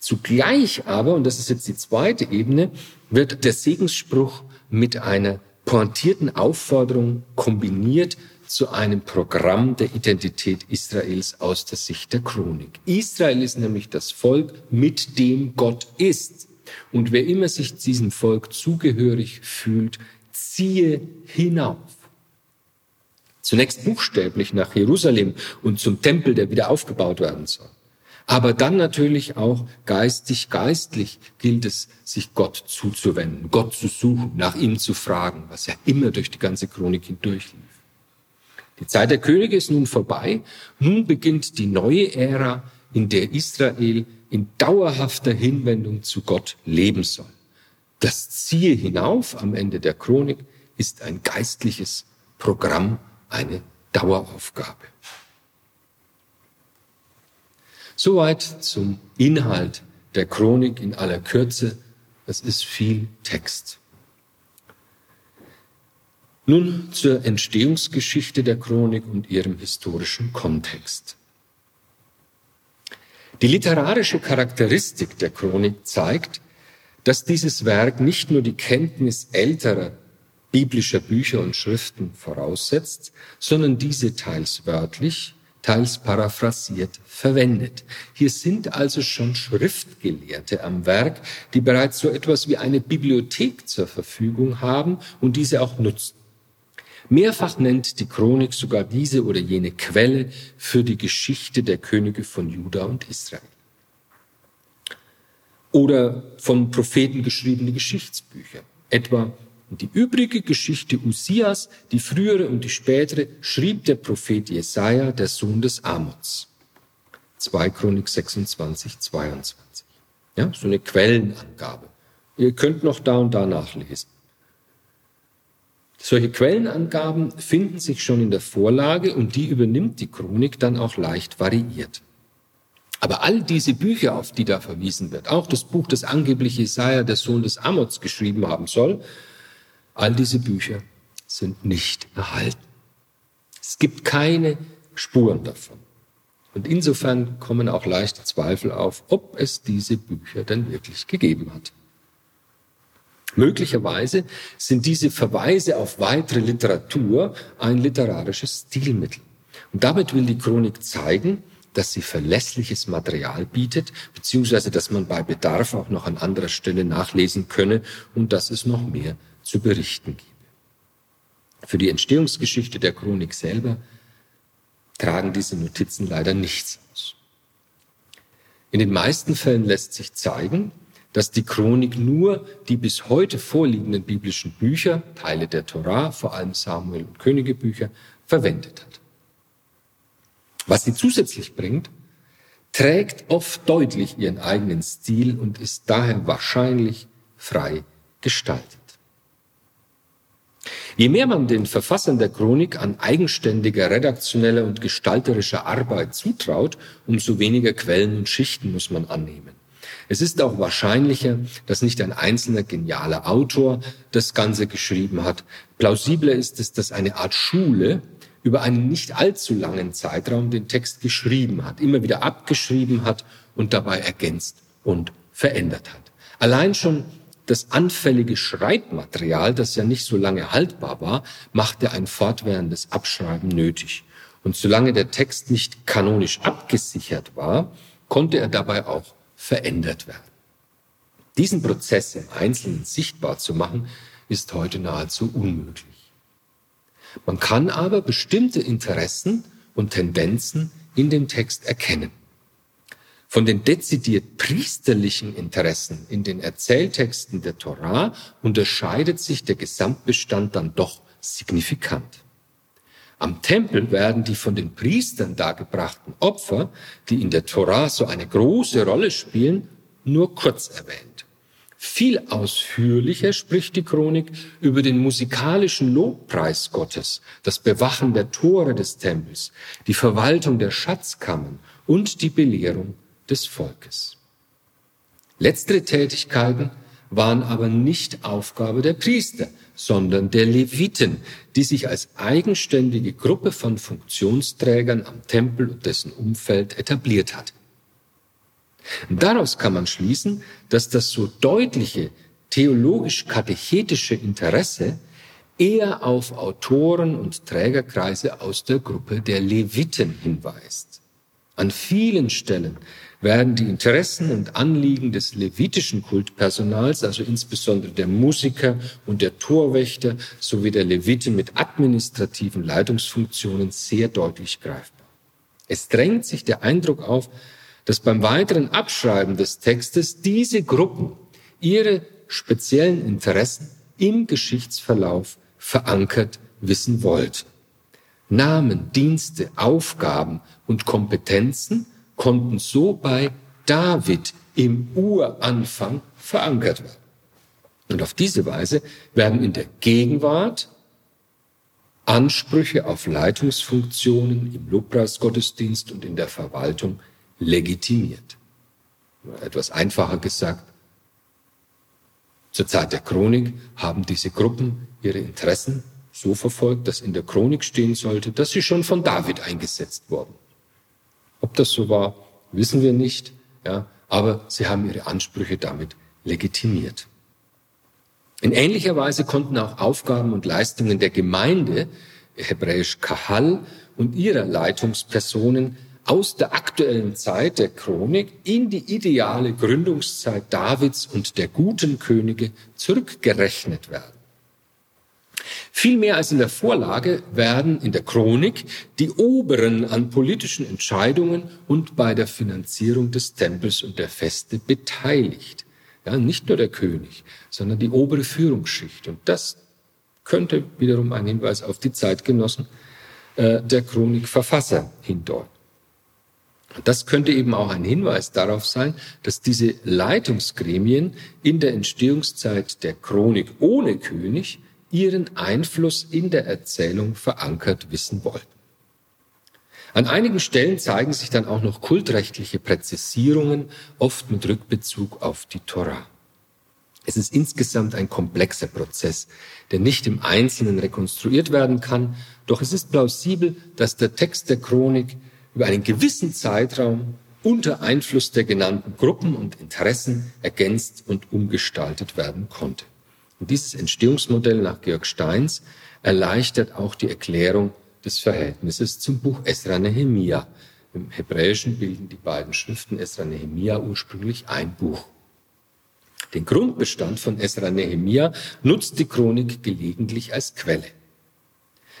Zugleich aber, und das ist jetzt die zweite Ebene, wird der Segensspruch mit einer pointierten Aufforderung kombiniert zu einem Programm der Identität Israels aus der Sicht der Chronik. Israel ist nämlich das Volk, mit dem Gott ist. Und wer immer sich diesem Volk zugehörig fühlt, ziehe hinauf. Zunächst buchstäblich nach Jerusalem und zum Tempel, der wieder aufgebaut werden soll. Aber dann natürlich auch geistig, geistlich gilt es, sich Gott zuzuwenden, Gott zu suchen, nach ihm zu fragen, was ja immer durch die ganze Chronik hindurch lief. Die Zeit der Könige ist nun vorbei. Nun beginnt die neue Ära, in der Israel in dauerhafter Hinwendung zu Gott leben soll. Das Ziel hinauf am Ende der Chronik ist ein geistliches Programm, eine Daueraufgabe. Soweit zum Inhalt der Chronik in aller Kürze. Das ist viel Text. Nun zur Entstehungsgeschichte der Chronik und ihrem historischen Kontext. Die literarische Charakteristik der Chronik zeigt, dass dieses Werk nicht nur die Kenntnis älterer biblischer Bücher und Schriften voraussetzt, sondern diese teils wörtlich, teils paraphrasiert verwendet. Hier sind also schon Schriftgelehrte am Werk, die bereits so etwas wie eine Bibliothek zur Verfügung haben und diese auch nutzen. Mehrfach nennt die Chronik sogar diese oder jene Quelle für die Geschichte der Könige von Juda und Israel. Oder von Propheten geschriebene Geschichtsbücher, etwa und die übrige Geschichte Usias, die frühere und die spätere, schrieb der Prophet Jesaja, der Sohn des Amoz. 2 Chronik 26, 22. Ja, so eine Quellenangabe. Ihr könnt noch da und da nachlesen. Solche Quellenangaben finden sich schon in der Vorlage und die übernimmt die Chronik dann auch leicht variiert. Aber all diese Bücher, auf die da verwiesen wird, auch das Buch, das angeblich Jesaja, der Sohn des Amoz, geschrieben haben soll, All diese Bücher sind nicht erhalten. Es gibt keine Spuren davon. Und insofern kommen auch leichte Zweifel auf, ob es diese Bücher denn wirklich gegeben hat. Möglicherweise sind diese Verweise auf weitere Literatur ein literarisches Stilmittel. Und damit will die Chronik zeigen, dass sie verlässliches Material bietet, beziehungsweise dass man bei Bedarf auch noch an anderer Stelle nachlesen könne und dass es noch mehr zu berichten gebe. Für die Entstehungsgeschichte der Chronik selber tragen diese Notizen leider nichts aus. In den meisten Fällen lässt sich zeigen, dass die Chronik nur die bis heute vorliegenden biblischen Bücher, Teile der Torah, vor allem Samuel und Königebücher, verwendet hat. Was sie zusätzlich bringt, trägt oft deutlich ihren eigenen Stil und ist daher wahrscheinlich frei gestaltet. Je mehr man den Verfassern der Chronik an eigenständiger redaktioneller und gestalterischer Arbeit zutraut, umso weniger Quellen und Schichten muss man annehmen. Es ist auch wahrscheinlicher, dass nicht ein einzelner genialer Autor das Ganze geschrieben hat. Plausibler ist es, dass eine Art Schule über einen nicht allzu langen Zeitraum den Text geschrieben hat, immer wieder abgeschrieben hat und dabei ergänzt und verändert hat. Allein schon das anfällige Schreibmaterial, das ja nicht so lange haltbar war, machte ein fortwährendes Abschreiben nötig. Und solange der Text nicht kanonisch abgesichert war, konnte er dabei auch verändert werden. Diesen Prozess im Einzelnen sichtbar zu machen, ist heute nahezu unmöglich. Man kann aber bestimmte Interessen und Tendenzen in dem Text erkennen. Von den dezidiert priesterlichen Interessen in den Erzähltexten der Torah unterscheidet sich der Gesamtbestand dann doch signifikant. Am Tempel werden die von den Priestern dargebrachten Opfer, die in der Torah so eine große Rolle spielen, nur kurz erwähnt. Viel ausführlicher spricht die Chronik über den musikalischen Lobpreis Gottes, das Bewachen der Tore des Tempels, die Verwaltung der Schatzkammern und die Belehrung des Volkes. Letztere Tätigkeiten waren aber nicht Aufgabe der Priester, sondern der Leviten, die sich als eigenständige Gruppe von Funktionsträgern am Tempel und dessen Umfeld etabliert hat. Daraus kann man schließen, dass das so deutliche theologisch-katechetische Interesse eher auf Autoren und Trägerkreise aus der Gruppe der Leviten hinweist. An vielen Stellen werden die Interessen und Anliegen des levitischen Kultpersonals, also insbesondere der Musiker und der Torwächter sowie der Levite mit administrativen Leitungsfunktionen sehr deutlich greifbar. Es drängt sich der Eindruck auf, dass beim weiteren Abschreiben des Textes diese Gruppen ihre speziellen Interessen im Geschichtsverlauf verankert wissen wollten. Namen, Dienste, Aufgaben und Kompetenzen konnten so bei David im Uranfang verankert werden. Und auf diese Weise werden in der Gegenwart Ansprüche auf Leitungsfunktionen im Lobpreisgottesdienst und in der Verwaltung legitimiert. Etwas einfacher gesagt, zur Zeit der Chronik haben diese Gruppen ihre Interessen so verfolgt, dass in der Chronik stehen sollte, dass sie schon von David eingesetzt wurden. Ob das so war, wissen wir nicht, ja, aber sie haben ihre Ansprüche damit legitimiert. In ähnlicher Weise konnten auch Aufgaben und Leistungen der Gemeinde, hebräisch Kahal, und ihrer Leitungspersonen aus der aktuellen Zeit der Chronik in die ideale Gründungszeit Davids und der guten Könige zurückgerechnet werden. Viel mehr als in der Vorlage werden in der Chronik die Oberen an politischen Entscheidungen und bei der Finanzierung des Tempels und der Feste beteiligt. Ja, nicht nur der König, sondern die obere Führungsschicht. Und das könnte wiederum ein Hinweis auf die Zeitgenossen äh, der Chronikverfasser hindeuten. Das könnte eben auch ein Hinweis darauf sein, dass diese Leitungsgremien in der Entstehungszeit der Chronik ohne König ihren Einfluss in der Erzählung verankert wissen wollten. An einigen Stellen zeigen sich dann auch noch kultrechtliche Präzisierungen, oft mit Rückbezug auf die Torah. Es ist insgesamt ein komplexer Prozess, der nicht im Einzelnen rekonstruiert werden kann, doch es ist plausibel, dass der Text der Chronik über einen gewissen Zeitraum unter Einfluss der genannten Gruppen und Interessen ergänzt und umgestaltet werden konnte. Und dieses Entstehungsmodell nach Georg Steins erleichtert auch die Erklärung des Verhältnisses zum Buch Esra Nehemia. Im Hebräischen bilden die beiden Schriften Esra Nehemia ursprünglich ein Buch. Den Grundbestand von Esra Nehemia nutzt die Chronik gelegentlich als Quelle.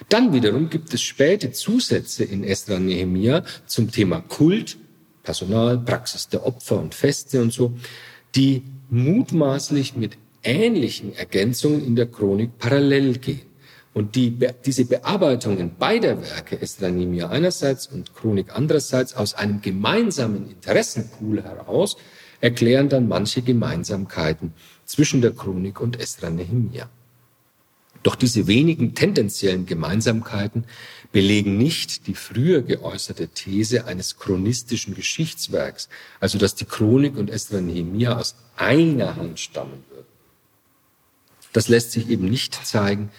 Dann wiederum gibt es späte Zusätze in Esra Nehemia zum Thema Kult, Personal, Praxis der Opfer und Feste und so, die mutmaßlich mit ähnlichen Ergänzungen in der Chronik parallel gehen. Und die, diese Bearbeitungen beider Werke, Esra Nehemia einerseits und Chronik andererseits, aus einem gemeinsamen Interessenpool heraus, erklären dann manche Gemeinsamkeiten zwischen der Chronik und Esra Nehemia. Doch diese wenigen tendenziellen Gemeinsamkeiten belegen nicht die früher geäußerte These eines chronistischen Geschichtswerks, also dass die Chronik und Esra Nehemia aus einer Hand stammen. Das lässt sich eben nicht zeigen.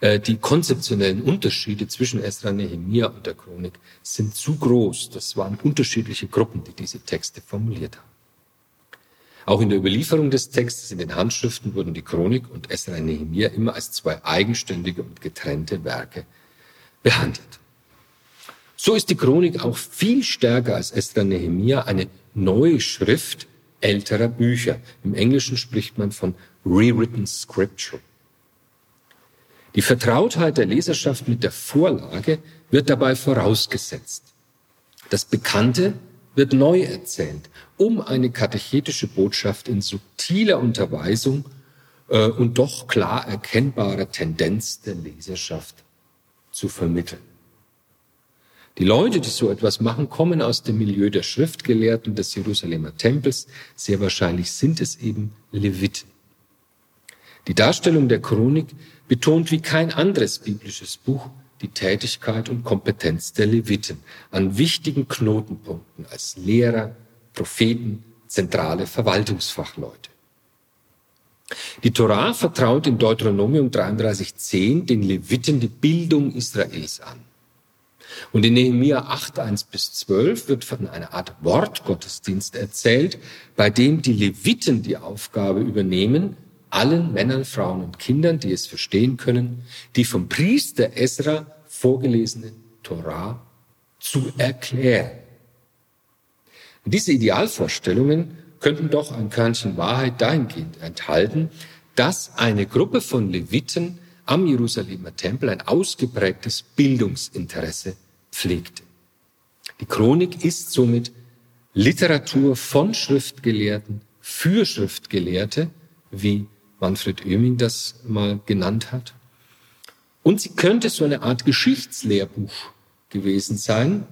Äh, die konzeptionellen Unterschiede zwischen Esra Nehemia und der Chronik sind zu groß. Das waren unterschiedliche Gruppen, die diese Texte formuliert haben. Auch in der Überlieferung des Textes in den Handschriften wurden die Chronik und Esra Nehemiah immer als zwei eigenständige und getrennte Werke behandelt. So ist die Chronik auch viel stärker als Esra Nehemiah eine neue Schrift älterer Bücher. Im Englischen spricht man von rewritten scripture. Die Vertrautheit der Leserschaft mit der Vorlage wird dabei vorausgesetzt. Das Bekannte wird neu erzählt, um eine katechetische Botschaft in subtiler Unterweisung äh, und doch klar erkennbarer Tendenz der Leserschaft zu vermitteln. Die Leute, die so etwas machen, kommen aus dem Milieu der Schriftgelehrten des Jerusalemer Tempels. Sehr wahrscheinlich sind es eben Leviten. Die Darstellung der Chronik betont wie kein anderes biblisches Buch die Tätigkeit und Kompetenz der Leviten an wichtigen Knotenpunkten als Lehrer, Propheten, zentrale Verwaltungsfachleute. Die Torah vertraut in Deuteronomium 33.10 den Leviten die Bildung Israels an. Und in Nehemiah 8, 1 bis 12 wird von einer Art Wortgottesdienst erzählt, bei dem die Leviten die Aufgabe übernehmen, allen Männern, Frauen und Kindern, die es verstehen können, die vom Priester Esra vorgelesene Torah zu erklären. Diese Idealvorstellungen könnten doch ein Körnchen Wahrheit dahingehend enthalten, dass eine Gruppe von Leviten am Jerusalemer Tempel ein ausgeprägtes Bildungsinteresse pflegte. Die Chronik ist somit Literatur von Schriftgelehrten für Schriftgelehrte, wie Manfred Oeming das mal genannt hat. Und sie könnte so eine Art Geschichtslehrbuch gewesen sein,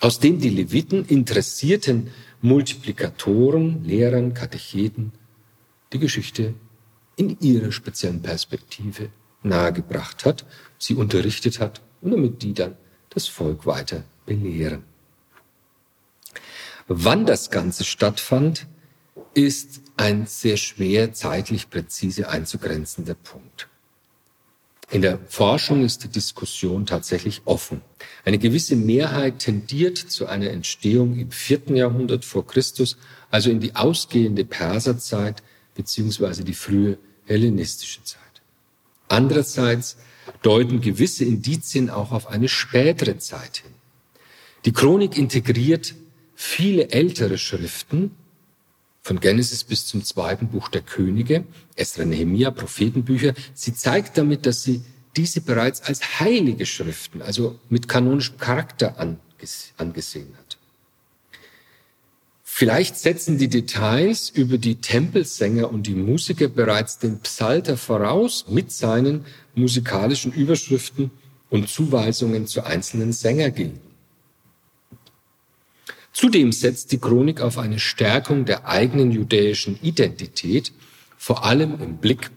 aus dem die Leviten interessierten Multiplikatoren, Lehrern, Katecheten die Geschichte in ihrer speziellen Perspektive nahegebracht hat, sie unterrichtet hat und damit die dann das Volk weiter belehren. Wann das Ganze stattfand, ist ein sehr schwer zeitlich präzise einzugrenzender Punkt. In der Forschung ist die Diskussion tatsächlich offen. Eine gewisse Mehrheit tendiert zu einer Entstehung im vierten Jahrhundert vor Christus, also in die ausgehende Perserzeit beziehungsweise die frühe hellenistische Zeit. Andererseits deuten gewisse Indizien auch auf eine spätere Zeit hin. Die Chronik integriert viele ältere Schriften, von Genesis bis zum zweiten Buch der Könige, Esra, Nehemia, Prophetenbücher. Sie zeigt damit, dass sie diese bereits als heilige Schriften, also mit kanonischem Charakter angesehen hat. Vielleicht setzen die Details über die Tempelsänger und die Musiker bereits den Psalter voraus mit seinen musikalischen Überschriften und Zuweisungen zu einzelnen Sängergilden. Zudem setzt die Chronik auf eine Stärkung der eigenen judäischen Identität, vor allem im Blick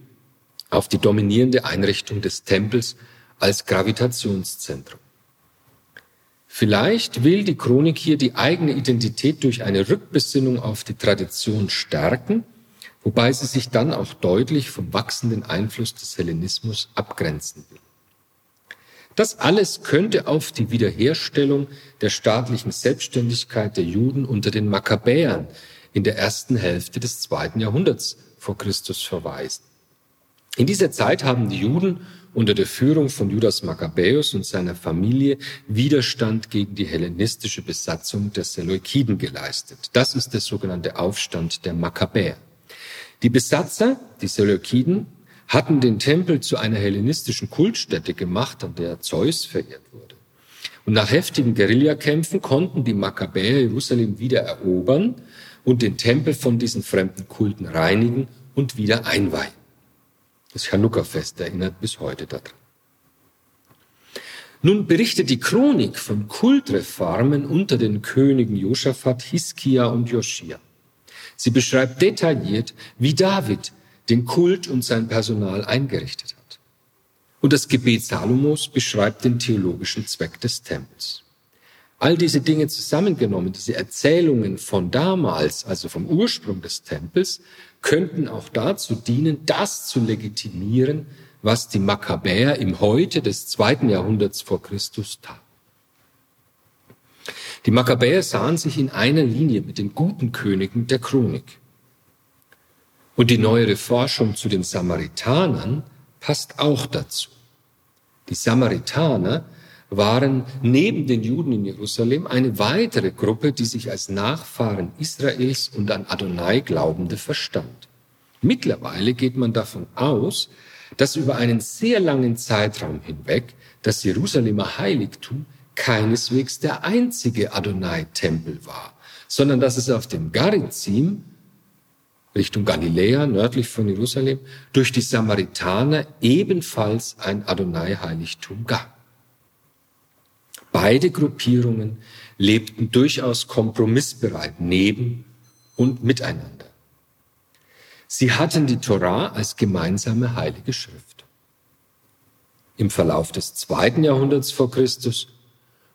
auf die dominierende Einrichtung des Tempels als Gravitationszentrum. Vielleicht will die Chronik hier die eigene Identität durch eine Rückbesinnung auf die Tradition stärken, wobei sie sich dann auch deutlich vom wachsenden Einfluss des Hellenismus abgrenzen will. Das alles könnte auf die Wiederherstellung der staatlichen Selbstständigkeit der Juden unter den Makkabäern in der ersten Hälfte des zweiten Jahrhunderts vor Christus verweisen. In dieser Zeit haben die Juden unter der Führung von Judas Makkabäus und seiner Familie Widerstand gegen die hellenistische Besatzung der Seleukiden geleistet. Das ist der sogenannte Aufstand der Makkabäer. Die Besatzer, die Seleukiden, hatten den Tempel zu einer hellenistischen Kultstätte gemacht, an der Zeus verehrt wurde. Und nach heftigen Guerillakämpfen konnten die Makkabäer Jerusalem wieder erobern und den Tempel von diesen fremden Kulten reinigen und wieder einweihen. Das Chanukka-Fest erinnert bis heute daran. Nun berichtet die Chronik von Kultreformen unter den Königen Josaphat, Hiskia und Joschia. Sie beschreibt detailliert, wie David den Kult und sein Personal eingerichtet hat. Und das Gebet Salomos beschreibt den theologischen Zweck des Tempels. All diese Dinge zusammengenommen, diese Erzählungen von damals, also vom Ursprung des Tempels, könnten auch dazu dienen, das zu legitimieren, was die Makkabäer im Heute des zweiten Jahrhunderts vor Christus taten. Die Makkabäer sahen sich in einer Linie mit den guten Königen der Chronik. Und die neuere Forschung zu den Samaritanern passt auch dazu. Die Samaritaner waren neben den Juden in Jerusalem eine weitere Gruppe, die sich als Nachfahren Israels und an Adonai Glaubende verstand. Mittlerweile geht man davon aus, dass über einen sehr langen Zeitraum hinweg das Jerusalemer Heiligtum keineswegs der einzige Adonai-Tempel war, sondern dass es auf dem Garizim Richtung Galiläa, nördlich von Jerusalem, durch die Samaritaner ebenfalls ein Adonai-Heiligtum gab. Beide Gruppierungen lebten durchaus kompromissbereit neben und miteinander. Sie hatten die Torah als gemeinsame heilige Schrift. Im Verlauf des zweiten Jahrhunderts vor Christus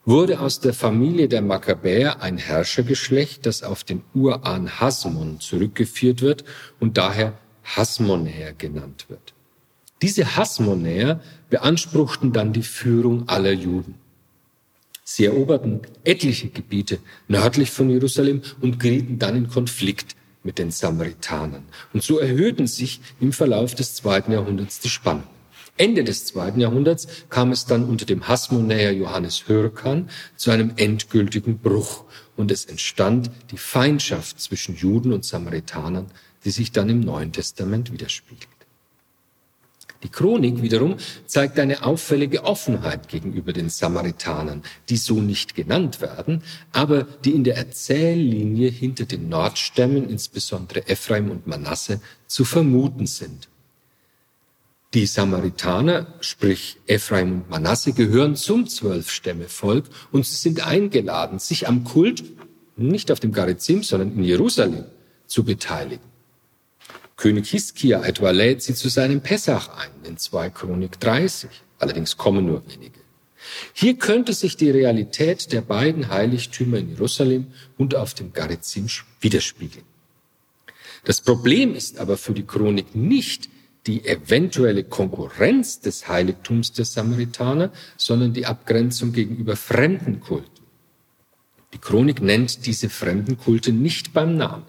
wurde aus der Familie der Makkabäer ein Herrschergeschlecht, das auf den Urahn Hasmon zurückgeführt wird und daher Hasmonäer genannt wird. Diese Hasmonäer beanspruchten dann die Führung aller Juden. Sie eroberten etliche Gebiete nördlich von Jerusalem und gerieten dann in Konflikt mit den Samaritanern. Und so erhöhten sich im Verlauf des zweiten Jahrhunderts die Spannungen. Ende des zweiten Jahrhunderts kam es dann unter dem Hasmonäer Johannes Hyrkan zu einem endgültigen Bruch und es entstand die Feindschaft zwischen Juden und Samaritanern, die sich dann im Neuen Testament widerspiegelt. Die Chronik wiederum zeigt eine auffällige Offenheit gegenüber den Samaritanern, die so nicht genannt werden, aber die in der Erzähllinie hinter den Nordstämmen, insbesondere Ephraim und Manasse, zu vermuten sind. Die Samaritaner, sprich Ephraim und Manasse, gehören zum Zwölfstämmevolk und sie sind eingeladen, sich am Kult, nicht auf dem Garizim, sondern in Jerusalem, zu beteiligen. König Hiskia etwa lädt sie zu seinem Pessach ein, in 2 Chronik 30. Allerdings kommen nur wenige. Hier könnte sich die Realität der beiden Heiligtümer in Jerusalem und auf dem Garizim widerspiegeln. Das Problem ist aber für die Chronik nicht die eventuelle Konkurrenz des Heiligtums der Samaritaner, sondern die Abgrenzung gegenüber Fremdenkulten. Die Chronik nennt diese Fremdenkulte nicht beim Namen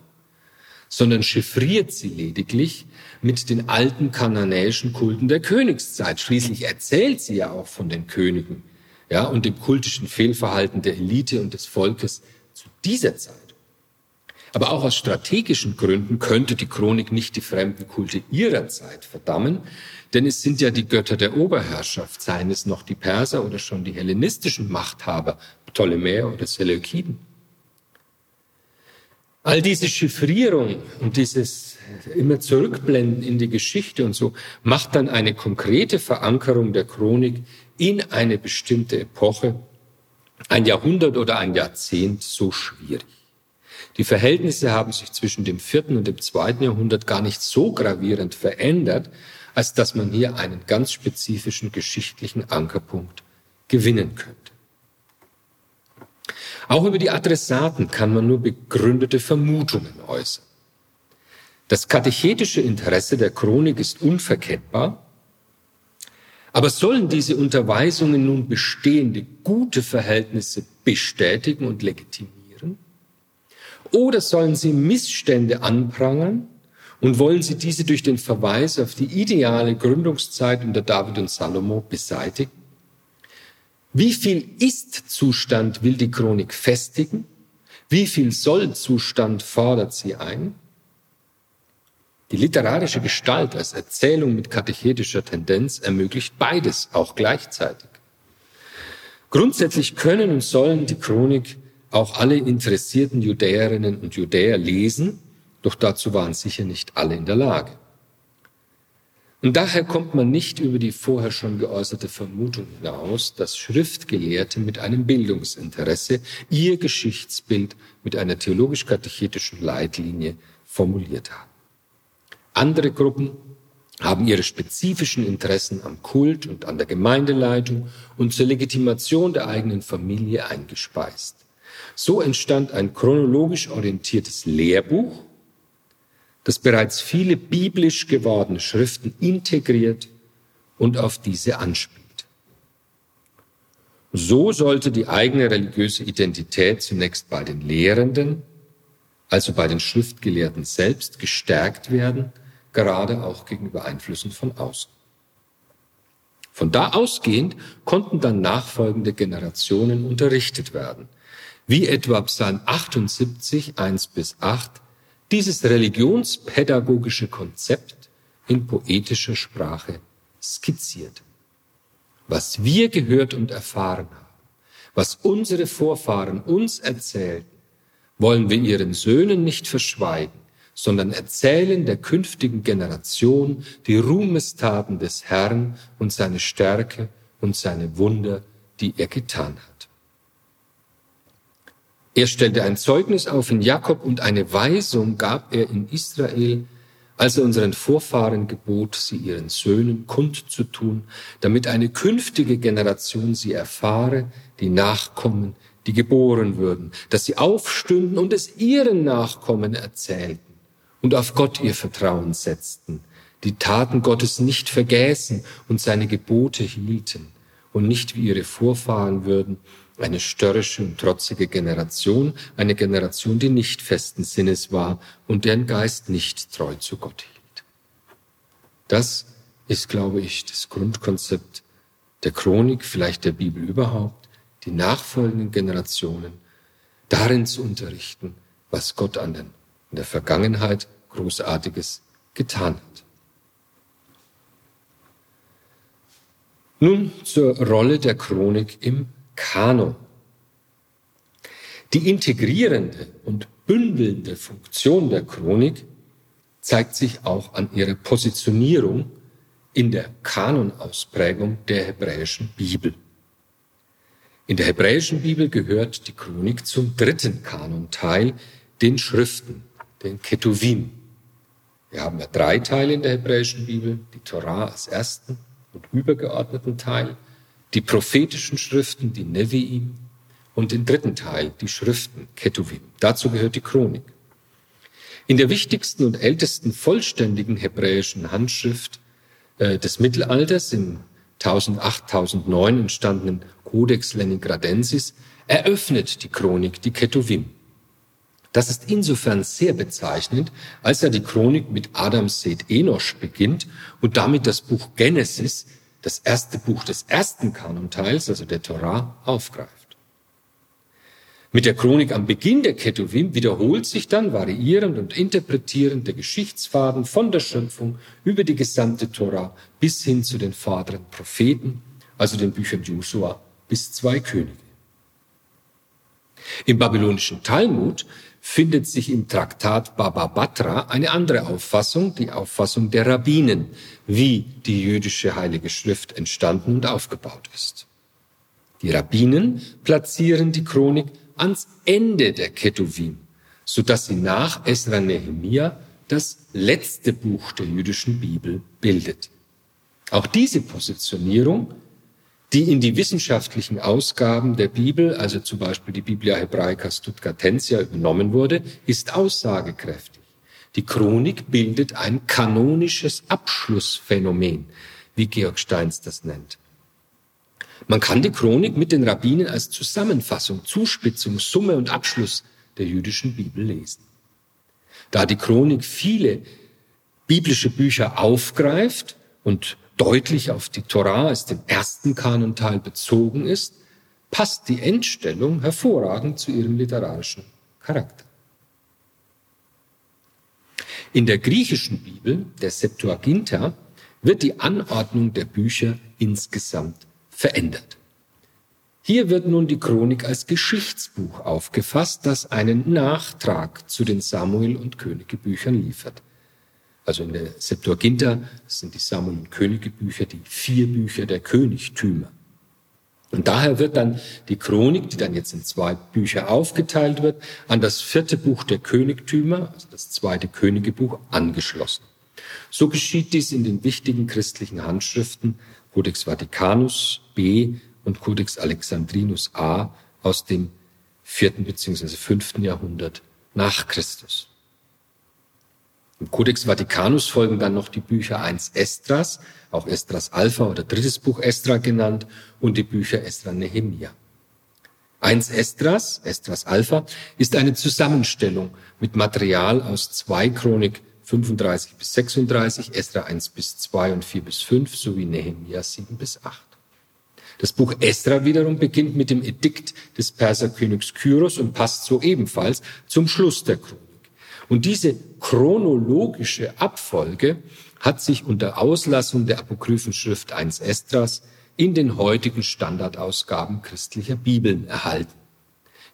sondern chiffriert sie lediglich mit den alten kananäischen Kulten der Königszeit. Schließlich erzählt sie ja auch von den Königen, ja, und dem kultischen Fehlverhalten der Elite und des Volkes zu dieser Zeit. Aber auch aus strategischen Gründen könnte die Chronik nicht die fremden Kulte ihrer Zeit verdammen, denn es sind ja die Götter der Oberherrschaft, seien es noch die Perser oder schon die hellenistischen Machthaber, Ptolemäer oder Seleukiden. All diese Chiffrierung und dieses immer zurückblenden in die Geschichte und so macht dann eine konkrete Verankerung der Chronik in eine bestimmte Epoche, ein Jahrhundert oder ein Jahrzehnt so schwierig. Die Verhältnisse haben sich zwischen dem vierten und dem zweiten Jahrhundert gar nicht so gravierend verändert, als dass man hier einen ganz spezifischen geschichtlichen Ankerpunkt gewinnen könnte. Auch über die Adressaten kann man nur begründete Vermutungen äußern. Das katechetische Interesse der Chronik ist unverkennbar. Aber sollen diese Unterweisungen nun bestehende gute Verhältnisse bestätigen und legitimieren? Oder sollen sie Missstände anprangern und wollen sie diese durch den Verweis auf die ideale Gründungszeit unter David und Salomo beseitigen? Wie viel Ist-Zustand will die Chronik festigen? Wie viel Soll-Zustand fordert sie ein? Die literarische Gestalt als Erzählung mit katechetischer Tendenz ermöglicht beides auch gleichzeitig. Grundsätzlich können und sollen die Chronik auch alle interessierten Judäerinnen und Judäer lesen, doch dazu waren sicher nicht alle in der Lage. Und daher kommt man nicht über die vorher schon geäußerte Vermutung hinaus, dass Schriftgelehrte mit einem Bildungsinteresse ihr Geschichtsbild mit einer theologisch-katechetischen Leitlinie formuliert haben. Andere Gruppen haben ihre spezifischen Interessen am Kult und an der Gemeindeleitung und zur Legitimation der eigenen Familie eingespeist. So entstand ein chronologisch orientiertes Lehrbuch, das bereits viele biblisch gewordene Schriften integriert und auf diese anspielt. So sollte die eigene religiöse Identität zunächst bei den Lehrenden, also bei den Schriftgelehrten selbst, gestärkt werden, gerade auch gegenüber Einflüssen von außen. Von da ausgehend konnten dann nachfolgende Generationen unterrichtet werden, wie etwa Psalm 78, 1 bis 8, dieses religionspädagogische Konzept in poetischer Sprache skizziert. Was wir gehört und erfahren haben, was unsere Vorfahren uns erzählten, wollen wir ihren Söhnen nicht verschweigen, sondern erzählen der künftigen Generation die Ruhmestaten des Herrn und seine Stärke und seine Wunder, die er getan hat. Er stellte ein Zeugnis auf in Jakob und eine Weisung gab er in Israel, als er unseren Vorfahren gebot, sie ihren Söhnen kundzutun, damit eine künftige Generation sie erfahre, die Nachkommen, die geboren würden, dass sie aufstünden und es ihren Nachkommen erzählten und auf Gott ihr Vertrauen setzten, die Taten Gottes nicht vergäßen und seine Gebote hielten und nicht wie ihre Vorfahren würden, eine störrische und trotzige Generation, eine Generation, die nicht festen Sinnes war und deren Geist nicht treu zu Gott hielt. Das ist, glaube ich, das Grundkonzept der Chronik, vielleicht der Bibel überhaupt, die nachfolgenden Generationen darin zu unterrichten, was Gott an den, in der Vergangenheit Großartiges getan hat. Nun zur Rolle der Chronik im Kanon. Die integrierende und bündelnde Funktion der Chronik zeigt sich auch an ihrer Positionierung in der Kanonausprägung der hebräischen Bibel. In der hebräischen Bibel gehört die Chronik zum dritten Kanonteil, den Schriften, den Ketuvim. Wir haben ja drei Teile in der hebräischen Bibel, die Torah als ersten und übergeordneten Teil, die prophetischen Schriften, die Neviim, und den dritten Teil, die Schriften, Ketuvim. Dazu gehört die Chronik. In der wichtigsten und ältesten vollständigen hebräischen Handschrift äh, des Mittelalters, im 1008, 1009 entstandenen Codex Leningradensis, eröffnet die Chronik die Ketuvim. Das ist insofern sehr bezeichnend, als ja die Chronik mit Adams Seth Enosch beginnt und damit das Buch Genesis das erste Buch des ersten Kanonteils, also der Torah, aufgreift. Mit der Chronik am Beginn der Ketuvim wiederholt sich dann variierend und interpretierend der Geschichtsfaden von der Schöpfung über die gesamte Torah bis hin zu den vorderen Propheten, also den Büchern Joshua bis zwei Könige. Im babylonischen Talmud findet sich im Traktat Baba Batra eine andere Auffassung, die Auffassung der Rabbinen, wie die jüdische Heilige Schrift entstanden und aufgebaut ist. Die Rabbinen platzieren die Chronik ans Ende der Ketuvim, so dass sie nach Esra Nehemia das letzte Buch der jüdischen Bibel bildet. Auch diese Positionierung die in die wissenschaftlichen Ausgaben der Bibel, also zum Beispiel die Biblia Hebraica Stuttgartensia, übernommen wurde, ist aussagekräftig. Die Chronik bildet ein kanonisches Abschlussphänomen, wie Georg Steins das nennt. Man kann die Chronik mit den Rabbinen als Zusammenfassung, Zuspitzung, Summe und Abschluss der jüdischen Bibel lesen. Da die Chronik viele biblische Bücher aufgreift und deutlich auf die Torah als den ersten Kanonteil bezogen ist, passt die Endstellung hervorragend zu ihrem literarischen Charakter. In der griechischen Bibel, der Septuaginta, wird die Anordnung der Bücher insgesamt verändert. Hier wird nun die Chronik als Geschichtsbuch aufgefasst, das einen Nachtrag zu den Samuel- und Königebüchern liefert. Also in der Septuaginta, sind die Sammel- und Königebücher, die vier Bücher der Königtümer. Und daher wird dann die Chronik, die dann jetzt in zwei Bücher aufgeteilt wird, an das vierte Buch der Königtümer, also das zweite Königebuch, angeschlossen. So geschieht dies in den wichtigen christlichen Handschriften Codex Vaticanus B und Codex Alexandrinus A aus dem vierten bzw. fünften Jahrhundert nach Christus. Im Codex Vaticanus folgen dann noch die Bücher 1 Estras, auch Estras Alpha oder drittes Buch Estra genannt, und die Bücher Estra Nehemia. 1 Estras, Estras Alpha, ist eine Zusammenstellung mit Material aus zwei Chronik 35 bis 36, Estra 1 bis 2 und 4 bis 5 sowie Nehemia 7 bis 8. Das Buch Estra wiederum beginnt mit dem Edikt des Perserkönigs Kyros und passt so ebenfalls zum Schluss der Chronik. Und diese chronologische Abfolge hat sich unter Auslassung der Apokryphenschrift 1 Estras in den heutigen Standardausgaben christlicher Bibeln erhalten.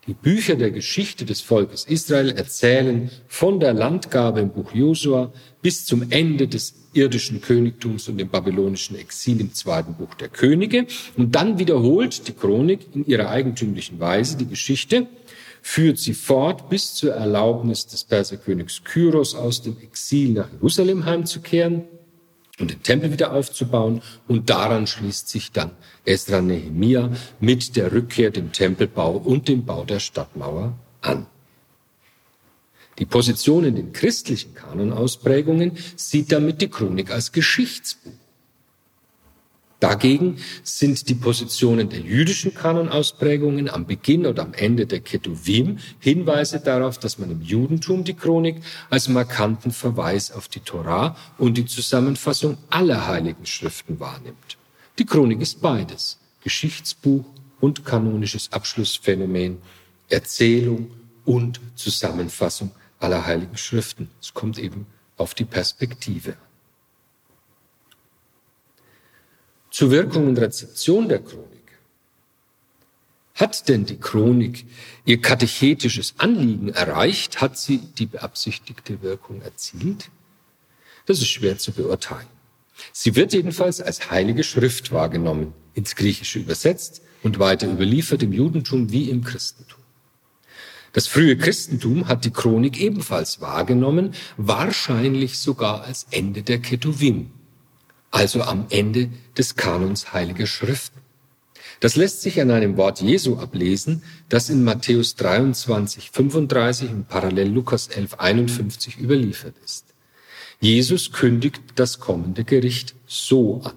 Die Bücher der Geschichte des Volkes Israel erzählen von der Landgabe im Buch Josua bis zum Ende des irdischen Königtums und dem babylonischen Exil im zweiten Buch der Könige. Und dann wiederholt die Chronik in ihrer eigentümlichen Weise die Geschichte führt sie fort bis zur Erlaubnis des Perserkönigs Kyros aus dem Exil nach Jerusalem heimzukehren und den Tempel wieder aufzubauen. Und daran schließt sich dann Esra Nehemia mit der Rückkehr, dem Tempelbau und dem Bau der Stadtmauer an. Die Position in den christlichen Kanonausprägungen sieht damit die Chronik als Geschichtsbuch. Dagegen sind die Positionen der jüdischen Kanonausprägungen am Beginn und am Ende der Ketuvim Hinweise darauf, dass man im Judentum die Chronik als markanten Verweis auf die Torah und die Zusammenfassung aller heiligen Schriften wahrnimmt. Die Chronik ist beides, Geschichtsbuch und kanonisches Abschlussphänomen, Erzählung und Zusammenfassung aller heiligen Schriften. Es kommt eben auf die Perspektive Zur Wirkung und Rezeption der Chronik. Hat denn die Chronik ihr katechetisches Anliegen erreicht? Hat sie die beabsichtigte Wirkung erzielt? Das ist schwer zu beurteilen. Sie wird jedenfalls als heilige Schrift wahrgenommen, ins Griechische übersetzt und weiter überliefert im Judentum wie im Christentum. Das frühe Christentum hat die Chronik ebenfalls wahrgenommen, wahrscheinlich sogar als Ende der Ketuvim, also am Ende des Kanons heiliger Schriften. Das lässt sich an einem Wort Jesu ablesen, das in Matthäus 23, 35 und parallel Lukas 11, 51 überliefert ist. Jesus kündigt das kommende Gericht so an.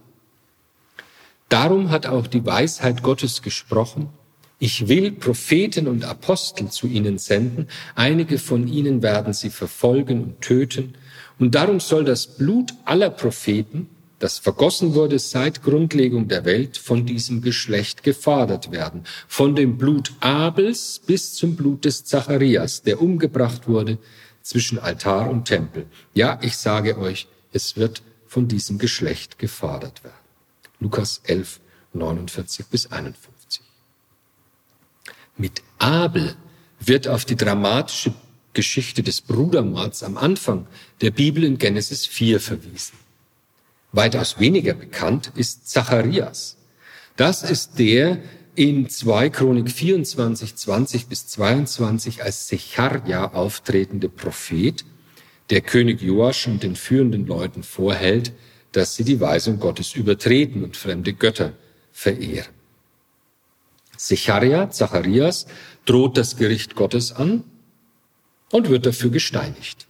Darum hat auch die Weisheit Gottes gesprochen, ich will Propheten und Apostel zu ihnen senden, einige von ihnen werden sie verfolgen und töten, und darum soll das Blut aller Propheten das vergossen wurde seit Grundlegung der Welt, von diesem Geschlecht gefordert werden. Von dem Blut Abels bis zum Blut des Zacharias, der umgebracht wurde zwischen Altar und Tempel. Ja, ich sage euch, es wird von diesem Geschlecht gefordert werden. Lukas 11, 49 bis 51. Mit Abel wird auf die dramatische Geschichte des Brudermords am Anfang der Bibel in Genesis 4 verwiesen. Weitaus weniger bekannt ist Zacharias. Das ist der in 2 Chronik 24, 20 bis 22 als Secharja auftretende Prophet, der König Joasch und den führenden Leuten vorhält, dass sie die Weisung Gottes übertreten und fremde Götter verehren. Secharja, Zacharias, droht das Gericht Gottes an und wird dafür gesteinigt.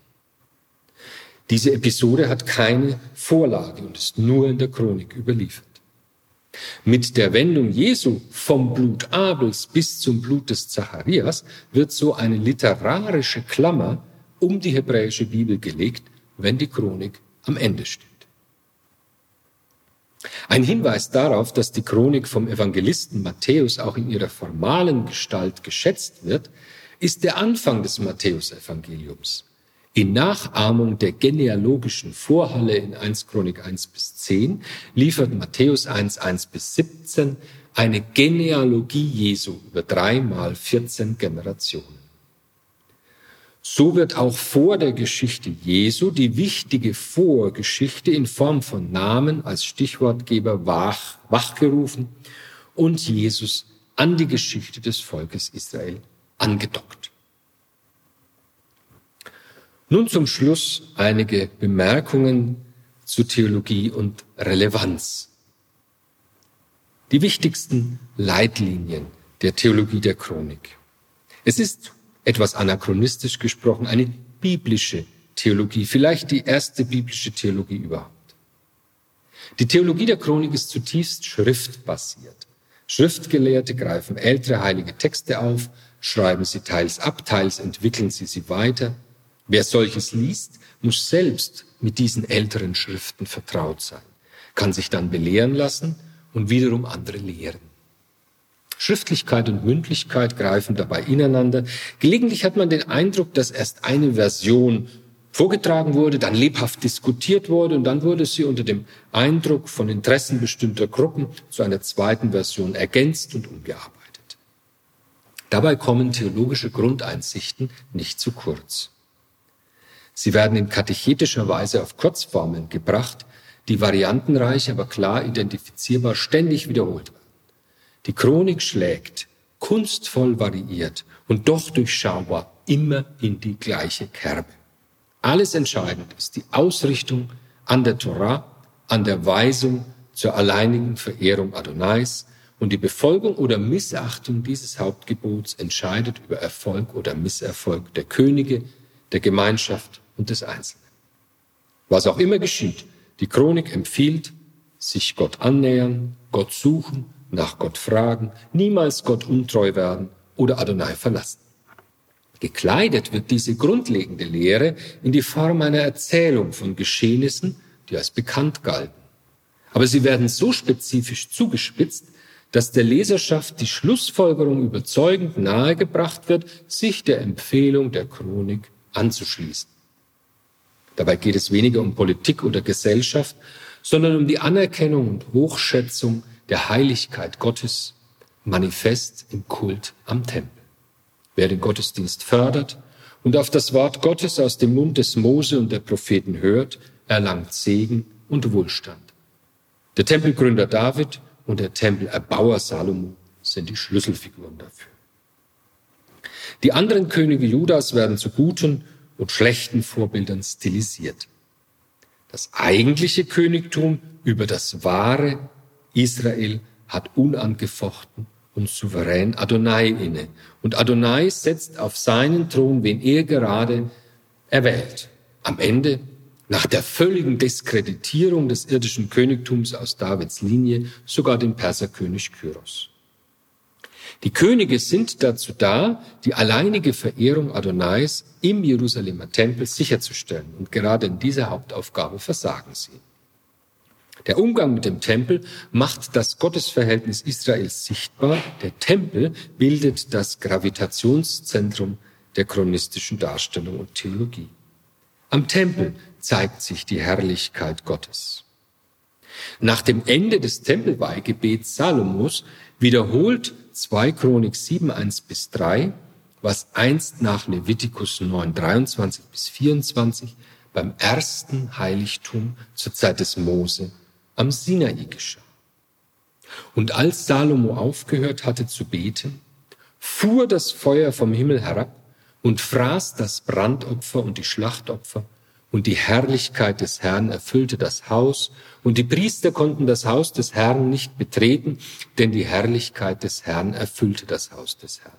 Diese Episode hat keine Vorlage und ist nur in der Chronik überliefert. Mit der Wendung Jesu vom Blut Abels bis zum Blut des Zacharias wird so eine literarische Klammer um die hebräische Bibel gelegt, wenn die Chronik am Ende steht. Ein Hinweis darauf, dass die Chronik vom Evangelisten Matthäus auch in ihrer formalen Gestalt geschätzt wird, ist der Anfang des Matthäusevangeliums. In Nachahmung der genealogischen Vorhalle in 1 Chronik 1 bis 10 liefert Matthäus 1, 1 bis 17 eine Genealogie Jesu über dreimal 14 Generationen. So wird auch vor der Geschichte Jesu die wichtige Vorgeschichte in Form von Namen als Stichwortgeber wach, wachgerufen und Jesus an die Geschichte des Volkes Israel angedockt. Nun zum Schluss einige Bemerkungen zu Theologie und Relevanz. Die wichtigsten Leitlinien der Theologie der Chronik. Es ist etwas anachronistisch gesprochen, eine biblische Theologie, vielleicht die erste biblische Theologie überhaupt. Die Theologie der Chronik ist zutiefst schriftbasiert. Schriftgelehrte greifen ältere heilige Texte auf, schreiben sie teils ab, teils entwickeln sie sie weiter. Wer solches liest, muss selbst mit diesen älteren Schriften vertraut sein, kann sich dann belehren lassen und wiederum andere lehren. Schriftlichkeit und Mündlichkeit greifen dabei ineinander. Gelegentlich hat man den Eindruck, dass erst eine Version vorgetragen wurde, dann lebhaft diskutiert wurde und dann wurde sie unter dem Eindruck von Interessen bestimmter Gruppen zu einer zweiten Version ergänzt und umgearbeitet. Dabei kommen theologische Grundeinsichten nicht zu kurz. Sie werden in katechetischer Weise auf Kurzformeln gebracht, die variantenreich, aber klar identifizierbar ständig wiederholt werden. Die Chronik schlägt kunstvoll variiert und doch durchschaubar immer in die gleiche Kerbe. Alles entscheidend ist die Ausrichtung an der Torah, an der Weisung zur alleinigen Verehrung Adonais und die Befolgung oder Missachtung dieses Hauptgebots entscheidet über Erfolg oder Misserfolg der Könige, der Gemeinschaft und des Einzelnen. Was auch immer geschieht, die Chronik empfiehlt, sich Gott annähern, Gott suchen, nach Gott fragen, niemals Gott untreu werden oder Adonai verlassen. Gekleidet wird diese grundlegende Lehre in die Form einer Erzählung von Geschehnissen, die als bekannt galten. Aber sie werden so spezifisch zugespitzt, dass der Leserschaft die Schlussfolgerung überzeugend nahegebracht wird, sich der Empfehlung der Chronik anzuschließen. Dabei geht es weniger um Politik oder Gesellschaft, sondern um die Anerkennung und Hochschätzung der Heiligkeit Gottes, manifest im Kult am Tempel. Wer den Gottesdienst fördert und auf das Wort Gottes aus dem Mund des Mose und der Propheten hört, erlangt Segen und Wohlstand. Der Tempelgründer David und der Tempelerbauer Salomo sind die Schlüsselfiguren dafür. Die anderen Könige Judas werden zu guten und schlechten Vorbildern stilisiert. Das eigentliche Königtum über das wahre Israel hat unangefochten und souverän Adonai inne. Und Adonai setzt auf seinen Thron, wen er gerade erwählt. Am Ende nach der völligen Diskreditierung des irdischen Königtums aus Davids Linie sogar den Perserkönig Kyros. Die Könige sind dazu da, die alleinige Verehrung Adonais im Jerusalemer Tempel sicherzustellen. Und gerade in dieser Hauptaufgabe versagen sie. Der Umgang mit dem Tempel macht das Gottesverhältnis Israels sichtbar. Der Tempel bildet das Gravitationszentrum der chronistischen Darstellung und Theologie. Am Tempel zeigt sich die Herrlichkeit Gottes. Nach dem Ende des Tempelweihgebets Salomos wiederholt 2 Chronik 7, 1 bis 3, was einst nach Levitikus 9, 23 bis 24 beim ersten Heiligtum zur Zeit des Mose am Sinai geschah. Und als Salomo aufgehört hatte zu beten, fuhr das Feuer vom Himmel herab und fraß das Brandopfer und die Schlachtopfer und die Herrlichkeit des Herrn erfüllte das Haus, und die Priester konnten das Haus des Herrn nicht betreten, denn die Herrlichkeit des Herrn erfüllte das Haus des Herrn.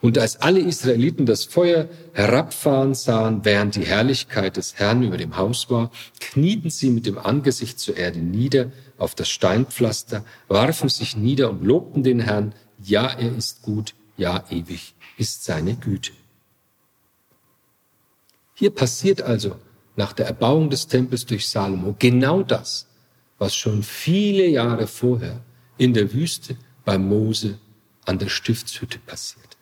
Und als alle Israeliten das Feuer herabfahren sahen, während die Herrlichkeit des Herrn über dem Haus war, knieten sie mit dem Angesicht zur Erde nieder auf das Steinpflaster, warfen sich nieder und lobten den Herrn, ja, er ist gut, ja, ewig ist seine Güte. Hier passiert also nach der Erbauung des Tempels durch Salomo genau das, was schon viele Jahre vorher in der Wüste bei Mose an der Stiftshütte passierte.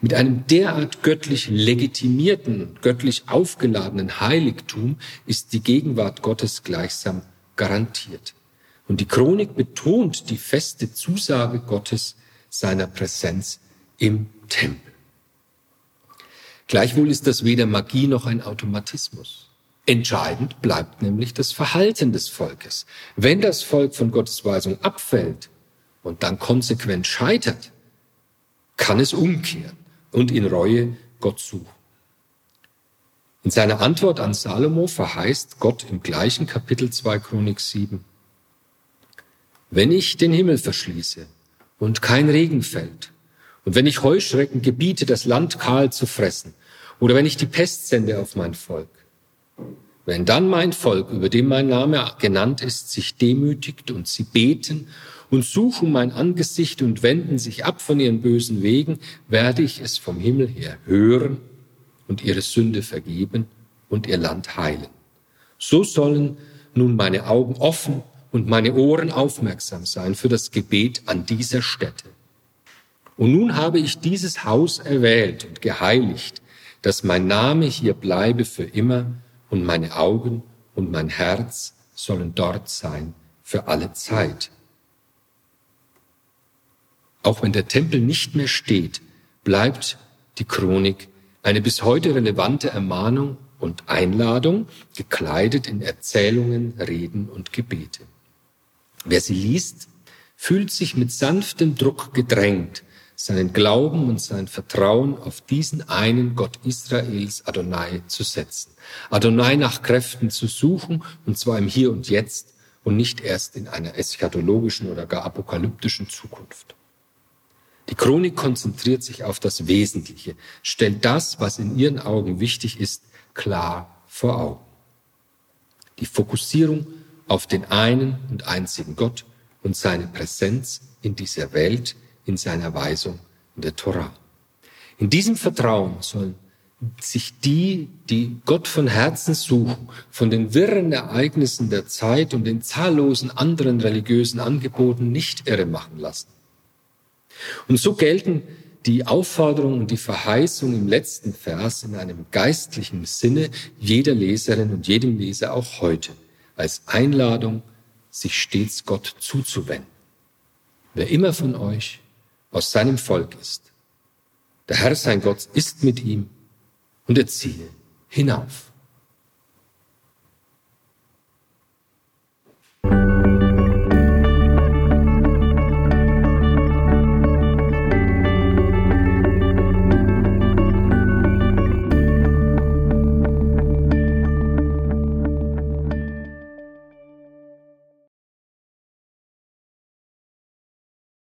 Mit einem derart göttlich legitimierten, göttlich aufgeladenen Heiligtum ist die Gegenwart Gottes gleichsam garantiert. Und die Chronik betont die feste Zusage Gottes seiner Präsenz im Tempel. Gleichwohl ist das weder Magie noch ein Automatismus. Entscheidend bleibt nämlich das Verhalten des Volkes. Wenn das Volk von Gottes Weisung abfällt und dann konsequent scheitert, kann es umkehren und in Reue Gott suchen. In seiner Antwort an Salomo verheißt Gott im gleichen Kapitel 2 Chronik 7, wenn ich den Himmel verschließe und kein Regen fällt und wenn ich Heuschrecken gebiete, das Land kahl zu fressen, oder wenn ich die Pest sende auf mein Volk, wenn dann mein Volk, über dem mein Name genannt ist, sich demütigt und sie beten und suchen mein Angesicht und wenden sich ab von ihren bösen Wegen, werde ich es vom Himmel her hören und ihre Sünde vergeben und ihr Land heilen. So sollen nun meine Augen offen und meine Ohren aufmerksam sein für das Gebet an dieser Stätte. Und nun habe ich dieses Haus erwählt und geheiligt, dass mein Name hier bleibe für immer und meine Augen und mein Herz sollen dort sein für alle Zeit. Auch wenn der Tempel nicht mehr steht, bleibt die Chronik eine bis heute relevante Ermahnung und Einladung, gekleidet in Erzählungen, Reden und Gebete. Wer sie liest, fühlt sich mit sanftem Druck gedrängt, seinen Glauben und sein Vertrauen auf diesen einen Gott Israels, Adonai, zu setzen. Adonai nach Kräften zu suchen, und zwar im Hier und Jetzt und nicht erst in einer eschatologischen oder gar apokalyptischen Zukunft. Die Chronik konzentriert sich auf das Wesentliche, stellt das, was in ihren Augen wichtig ist, klar vor Augen. Die Fokussierung auf den einen und einzigen Gott und seine Präsenz in dieser Welt, in seiner Weisung in der Torah. In diesem Vertrauen sollen sich die, die Gott von Herzen suchen, von den wirren Ereignissen der Zeit und den zahllosen anderen religiösen Angeboten nicht irre machen lassen. Und so gelten die Aufforderung und die Verheißung im letzten Vers in einem geistlichen Sinne jeder Leserin und jedem Leser auch heute als Einladung, sich stets Gott zuzuwenden. Wer immer von euch aus seinem Volk ist, der Herr sein Gott ist mit ihm und er ziehe hinauf.